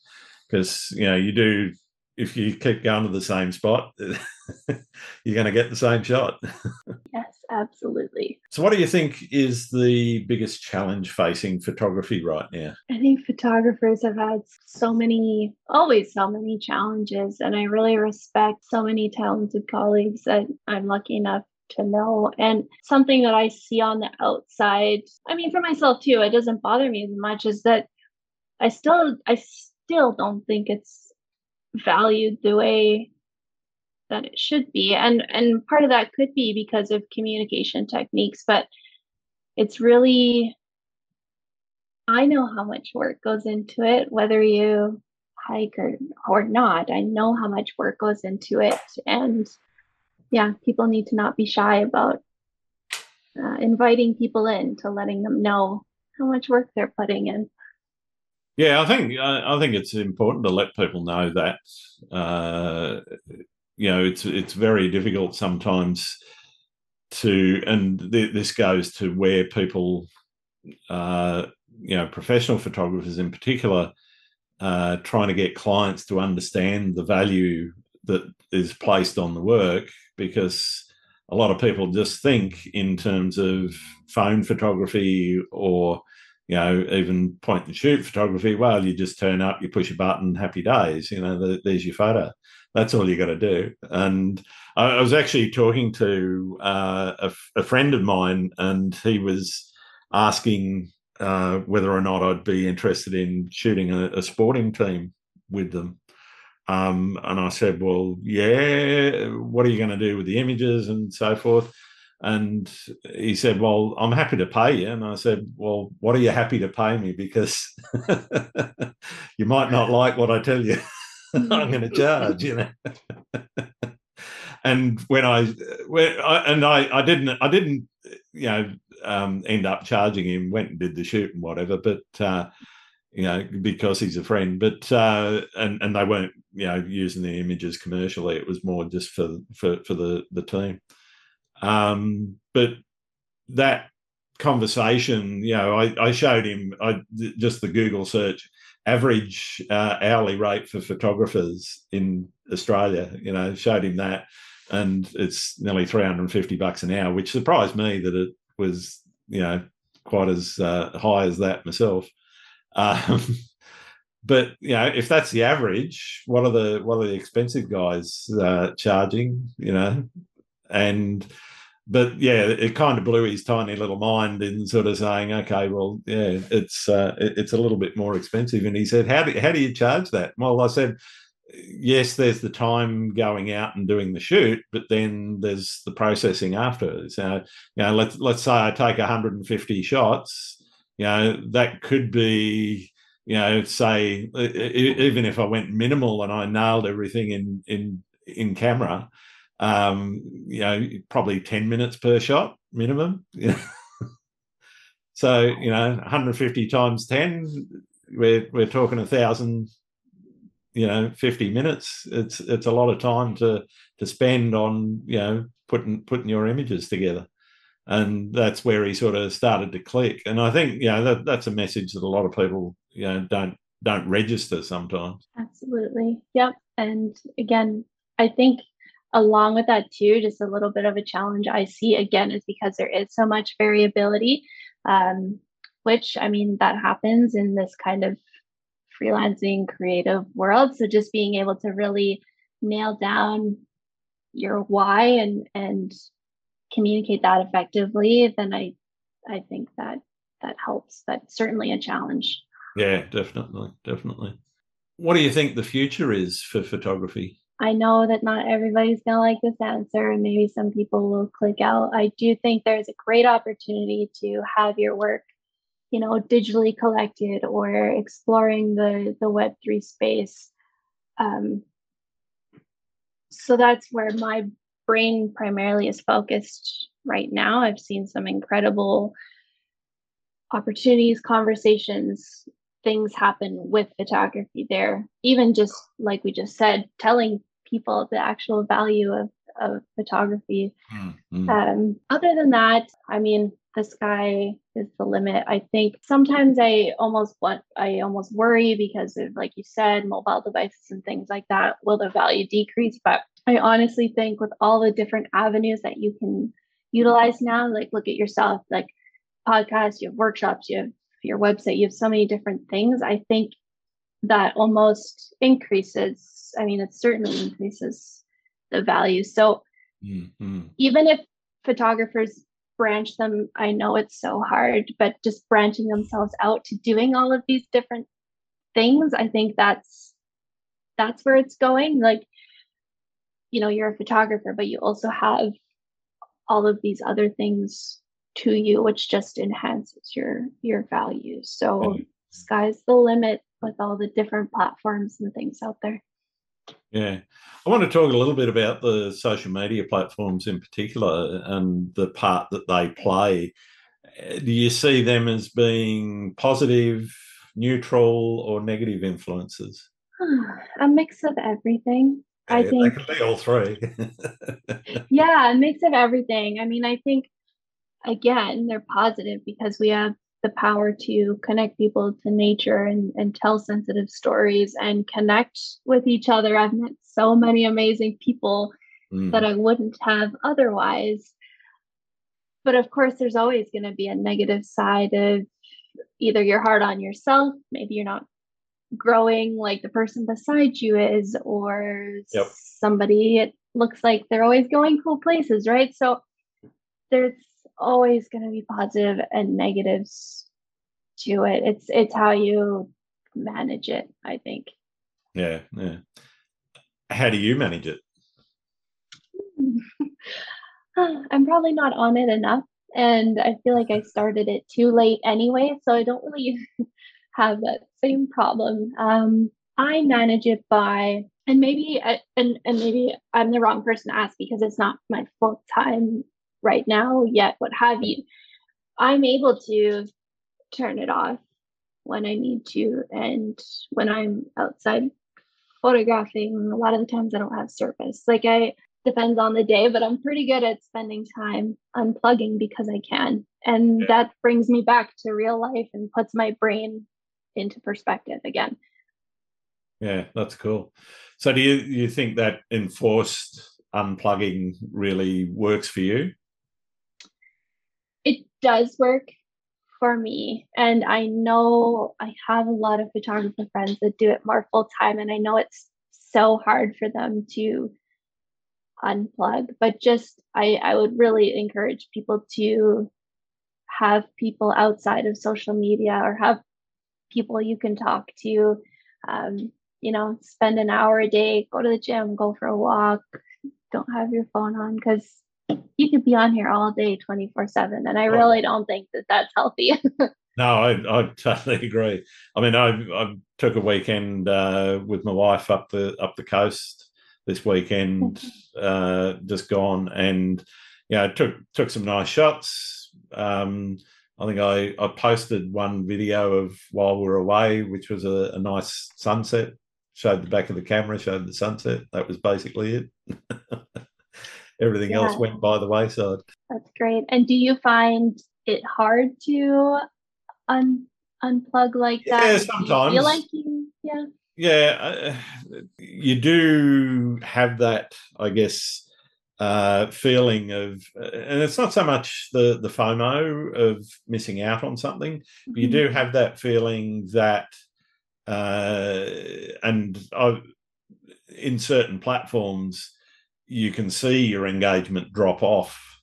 because you know you do if you keep going to the same spot you're going to get the same shot yes absolutely. So, what do you think is the biggest challenge facing photography right now? I think photographers have had so many, always so many challenges, and I really respect so many talented colleagues that I'm lucky enough to know. And something that I see on the outside, I mean, for myself too, it doesn't bother me as much is that I still, I still don't think it's valued the way that it should be and and part of that could be because of communication techniques but it's really i know how much work goes into it whether you hike or or not i know how much work goes into it and yeah people need to not be shy about uh, inviting people in to letting them know how much work they're putting in. Yeah, I think I, think it's important to let people know that uh, you know it's it's very difficult sometimes to and th- this goes to where people uh, you know professional photographers in particular uh, trying to get clients to understand the value that is placed on the work because a lot of people just think in terms of phone photography or you know, even point and shoot photography. Well, you just turn up, you push a button, happy days. You know, there's your photo. That's all you got to do. And I, was actually talking to uh, a, a, friend of mine, and he was asking uh, whether or not I'd be interested in shooting a, a sporting team with them. Um, and I said, well, yeah, what are you going to do with the images and so forth? And he said, Well, I'm happy to pay you. And I said, Well, what are you happy to pay me? Because you might not like what I tell you. I'm going to charge, you know. and when I, when I, and I, I didn't, I didn't, you know, um, end up charging him. Went and did the shoot and whatever, but uh, you know, because he's a friend. But uh, and and they weren't, you know, using the images commercially. It was more just for for for the the team. Um, but that conversation, you know, I, I showed him I, just the Google search average uh, hourly rate for photographers in Australia. You know, showed him that, and it's nearly 350 bucks an hour, which surprised me that it was, you know, quite as uh, high as that myself. Um, but you know, if that's the average, what are the what are the expensive guys uh, charging? You know, and but yeah, it kind of blew his tiny little mind in sort of saying, okay, well, yeah, it's uh, it's a little bit more expensive. And he said, how do how do you charge that? Well, I said, yes, there's the time going out and doing the shoot, but then there's the processing after. So, you know, let's let's say I take 150 shots, you know, that could be, you know, say even if I went minimal and I nailed everything in in in camera, um, you know, probably 10 minutes per shot minimum. so, you know, 150 times 10, we're, we're talking a thousand, you know, 50 minutes. It's, it's a lot of time to, to spend on, you know, putting, putting your images together. And that's where he sort of started to click. And I think, you know, that, that's a message that a lot of people, you know, don't, don't register sometimes. Absolutely. Yep. And again, I think along with that too just a little bit of a challenge i see again is because there is so much variability um, which i mean that happens in this kind of freelancing creative world so just being able to really nail down your why and and communicate that effectively then i i think that that helps that's certainly a challenge yeah definitely definitely what do you think the future is for photography I know that not everybody's going to like this answer, and maybe some people will click out. I do think there's a great opportunity to have your work, you know, digitally collected or exploring the the Web three space. Um, so that's where my brain primarily is focused right now. I've seen some incredible opportunities, conversations things happen with photography there. Even just like we just said, telling people the actual value of, of photography. Mm-hmm. Um, other than that, I mean, the sky is the limit. I think sometimes I almost want, I almost worry because of, like you said, mobile devices and things like that. Will the value decrease? But I honestly think with all the different avenues that you can utilize now, like look at yourself, like podcasts, you have workshops, you have your website, you have so many different things. I think that almost increases, I mean, it certainly increases the value. So mm-hmm. even if photographers branch them, I know it's so hard, but just branching themselves out to doing all of these different things, I think that's that's where it's going. Like, you know, you're a photographer, but you also have all of these other things to you, which just enhances your your values. So mm-hmm. sky's the limit with all the different platforms and things out there. Yeah. I want to talk a little bit about the social media platforms in particular uh, and the part that they play. Do you see them as being positive, neutral, or negative influences? a mix of everything. Yeah, I think they can be all three. yeah, a mix of everything. I mean, I think again, they're positive because we have the power to connect people to nature and, and tell sensitive stories and connect with each other. I've met so many amazing people mm. that I wouldn't have otherwise. But of course, there's always going to be a negative side of either you're hard on yourself, maybe you're not growing like the person beside you is, or Yep. somebody it looks like they're always going cool places, right? So there's always going to be positive and negatives to it. It's it's how you manage it, I think. Yeah, yeah. How do you manage it? I'm probably not on it enough. And I feel like I started it too late anyway. So I don't really have that same problem. Um, I manage it by, and maybe, I, and, and maybe I'm the wrong person to ask because it's not my full time right now yet, what have you. I'm able to turn it off when I need to. And when I'm outside photographing, a lot of the times I don't have service. Like I, depends on the day, but I'm pretty good at spending time unplugging because I can. And Yeah. that brings me back to real life and puts my brain into perspective again. Yeah, that's cool. So do you you think that enforced unplugging really works for you? Does work for me. And I know I have a lot of photographer friends that do it more full time. And I know it's so hard for them to unplug, but just I, I would really encourage people to have people outside of social media or have people you can talk to. Um, you know, spend an hour a day, go to the gym, go for a walk, don't have your phone on because you could be on here all day 24 7 and i really don't think that that's healthy No, I, I totally agree. I mean, I, I took a weekend uh, with my wife up the up the coast this weekend, uh, just gone, and yeah, took took some nice shots. Um, I think I, I posted one video of while we were away, which was a, a nice sunset. Showed the back of the camera, showed the sunset. That was basically it. Everything else went by the wayside. that's great. And do you find it hard to un unplug like that? Yeah, you sometimes. feel like you yeah. Yeah uh, you do have that i guess uh feeling of and it's not so much the the fomo of missing out on something but you do have that feeling that uh and i in certain platforms you can see your engagement drop off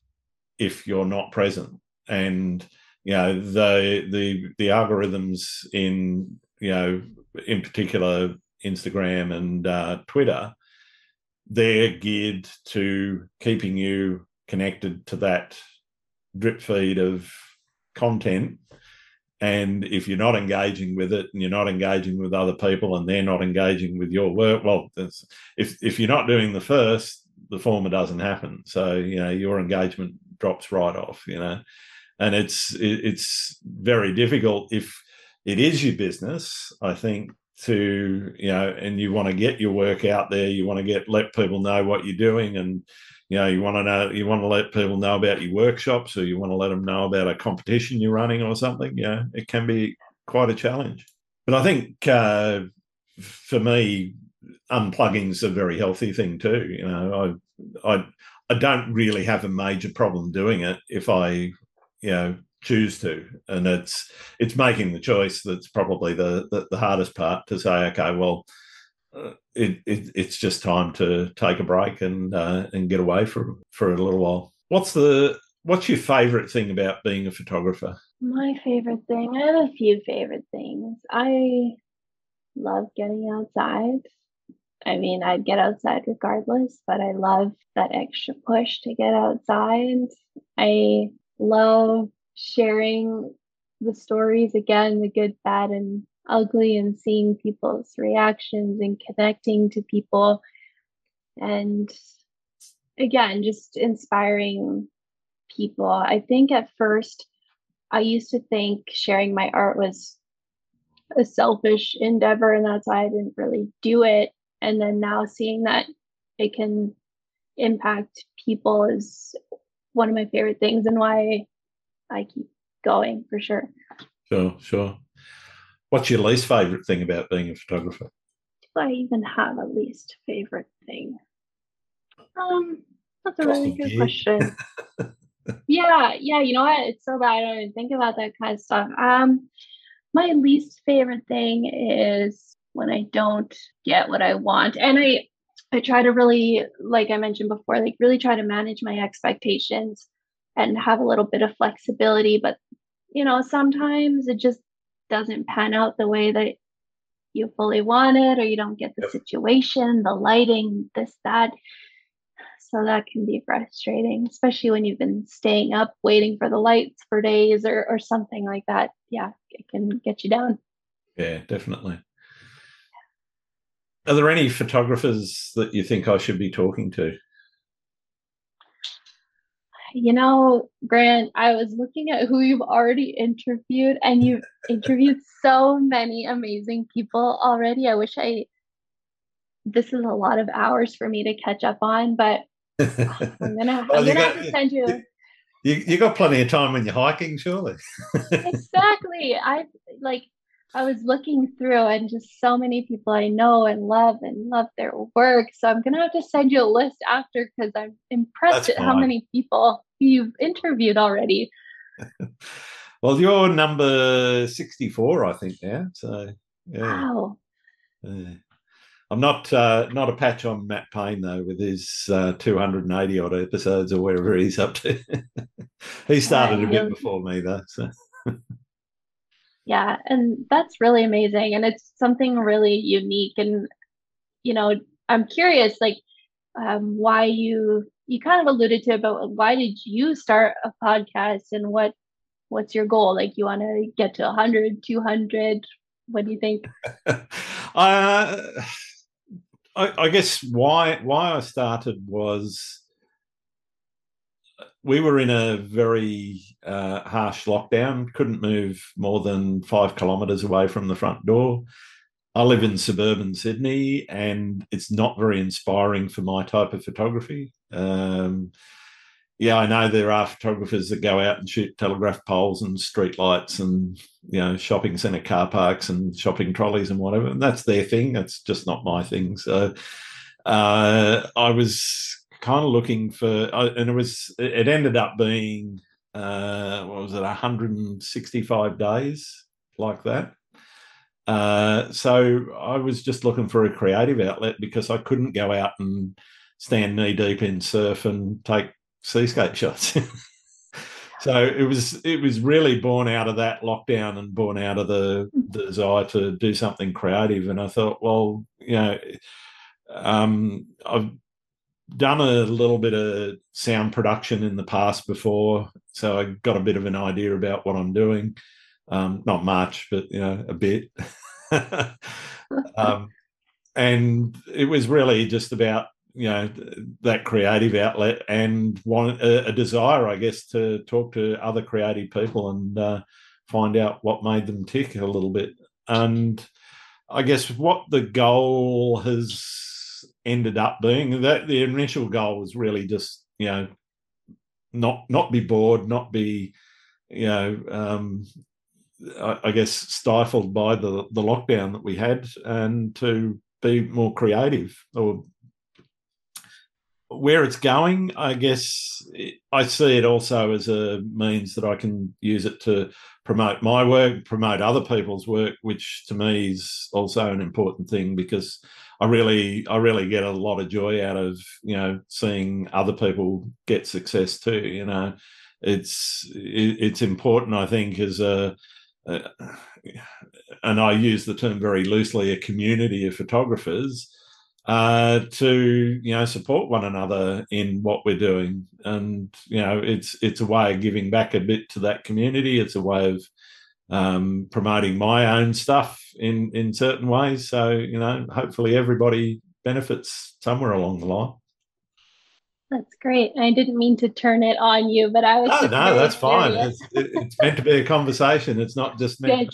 if you're not present. And you know the the the algorithms in you know in particular instagram and uh, twitter they're geared to keeping you connected to that drip feed of content. And if you're not engaging with it and you're not engaging with other people and they're not engaging with your work well if if you're not doing the first the former doesn't happen. So you know your engagement drops right off you know. And it's it, it's very difficult if it is your business i think to you know and you want to get your work out there you want to get let people know what you're doing and you know you want to know you want to let people know about your workshops or you want to let them know about a competition you're running or something you know it can be quite a challenge. But i think uh, for me unplugging's a very healthy thing too you know i i i don't really have a major problem doing it if i you know choose to. And it's it's making the choice that's probably the the, the hardest part to say okay well uh, it, it it's just time to take a break and uh, and get away for for a little while. What's the what's your favorite thing about being a photographer? My favorite thing i have a few favorite things. I love getting outside i mean i'd get outside regardless but i love that extra push to get outside. I love sharing the stories again the good bad and ugly and seeing people's reactions and connecting to people. And again just inspiring people. I think at first i used to think sharing my art was a selfish endeavor and that's why i didn't really do it and then now seeing that it can impact people is one of my favorite things and why i keep going for sure sure sure what's your least favorite thing about being a photographer do i even have a least favorite thing um that's a really good question yeah, yeah. You know what? It's so bad. I don't even think about that kind of stuff. Um, my least favorite thing is when I don't get what I want, and I I try to really, like I mentioned before, like really try to manage my expectations and have a little bit of flexibility. But you know, sometimes it just doesn't pan out the way that you fully want it, or you don't get the yep. situation, the lighting, this, that. So that can be frustrating, especially when you've been staying up waiting for the lights for days or, or something like that. Yeah, it can get you down. Yeah, definitely. Are there any photographers that you think I should be talking to? You know, Grant, I was looking at who you've already interviewed, and you've interviewed so many amazing people already. I wish I, this is a lot of hours for me to catch up on, but I'm gonna, well, I'm gonna got, have to send you. You, you got plenty of time when you're hiking, surely. exactly. I like I was looking through and just so many people I know and love and love their work. So I'm gonna have to send you a list after because I'm impressed That's at fine. how many people you've interviewed already. well, you're number 64, I think now. So yeah. Wow. Yeah. I'm not uh, not a patch on Matt Payne though, with his uh, 280 odd episodes or wherever he's up to. he started a bit before me though. So. yeah, and that's really amazing, and it's something really unique. And you know, I'm curious, like, um, why you you kind of alluded to about why did you start a podcast and what what's your goal? Like, you want to get to 100, 200? What do you think? uh I, I guess why why I started was we were in a very uh, harsh lockdown. Couldn't move more than five kilometres away from the front door. I live in suburban Sydney, and it's not very inspiring for my type of photography. Um, yeah, I know there are photographers that go out and shoot telegraph poles and street lights and you know shopping centre car parks and shopping trolleys and whatever, and that's their thing. That's just not my thing. So uh, I was kind of looking for, and it was it ended up being uh, what was it, 165 days like that. Uh, so I was just looking for a creative outlet because I couldn't go out and stand knee deep in surf and take seascape shots. so it was it was really born out of that lockdown and born out of the, the desire to do something creative. And I thought, well, you know, um, I've done a little bit of sound production in the past before, so I got a bit of an idea about what I'm doing. Um, not much, but you know, a bit. um, and it was really just about you know that creative outlet and want a, a, desire i guess to talk to other creative people and uh, find out what made them tick a little bit and i guess what the goal has ended up being that the initial goal was really just you know not not be bored not be you know um, I, I guess stifled by the the lockdown that we had and to be more creative or where it's going, I guess I see it also as a means that I can use it to promote my work, promote other people's work, which to me is also an important thing because I really, I really get a lot of joy out of you know seeing other people get success too. You know, it's it's important. I think as a, a and I use the term very loosely, a community of photographers uh, to you know support one another in what we're doing, and you know it's it's a way of giving back a bit to that community. It's a way of um, promoting my own stuff in in certain ways. So you know, hopefully everybody benefits somewhere along the line. That's great. I didn't mean to turn it on you, but I was. No, no, that's fine. It's, it's, meant to be a conversation. It's not just be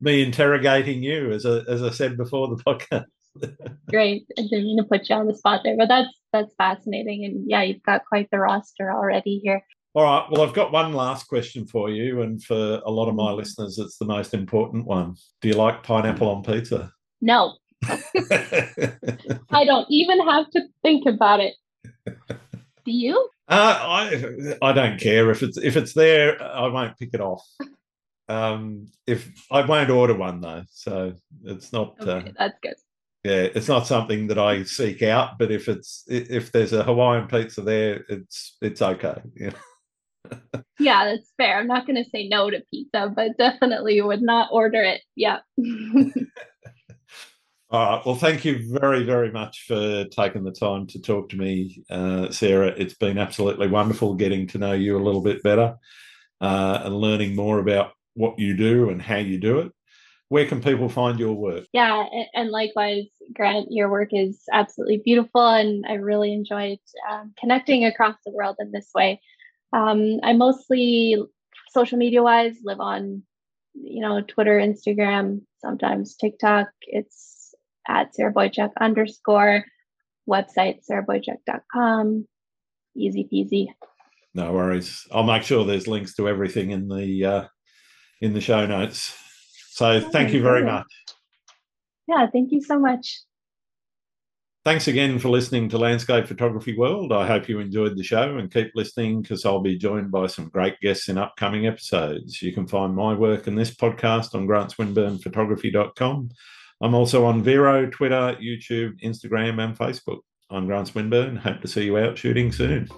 me interrogating you, as I, as I said before the podcast. Great. I didn't mean to put you on the spot there, but that's that's fascinating. And yeah, you've got quite the roster already here. All right. Well, I've got one last question for you, and for a lot of my listeners, it's the most important one. Do you like pineapple on pizza? No. I don't even have to think about it. Do you? Uh, I I don't care if it's if it's there. I won't pick it off. Um, if I won't order one though, so it's not. Okay, uh, that's good. Yeah, it's not something that I seek out. But if it's if there's a Hawaiian pizza there, it's it's okay. Yeah. yeah, that's fair. I'm not going to say no to pizza, but definitely would not order it. Yeah. All right. Well, thank you very, very much for taking the time to talk to me, uh, Sarah. It's been absolutely wonderful getting to know you a little bit better uh, and learning more about what you do and how you do it. Where can people find your work? Yeah, and likewise, Grant, your work is absolutely beautiful, and I really enjoyed um, connecting across the world in this way. Um, I mostly, social media wise, live on, you know, Twitter, Instagram, sometimes TikTok. It's at Sarah Boychuk underscore website sarahboychuk.com. Easy peasy. No worries. I'll make sure there's links to everything in the uh, in the show notes. So thank you very much. Yeah, thank you so much. Thanks again for listening to Landscape Photography World. I hope you enjoyed the show and keep listening because I'll be joined by some great guests in upcoming episodes. You can find my work in this podcast on grantswinburnphotography.com I'm also on Vero, Twitter, YouTube, Instagram, and Facebook. I'm Grant Swinburne. Hope to see you out shooting soon.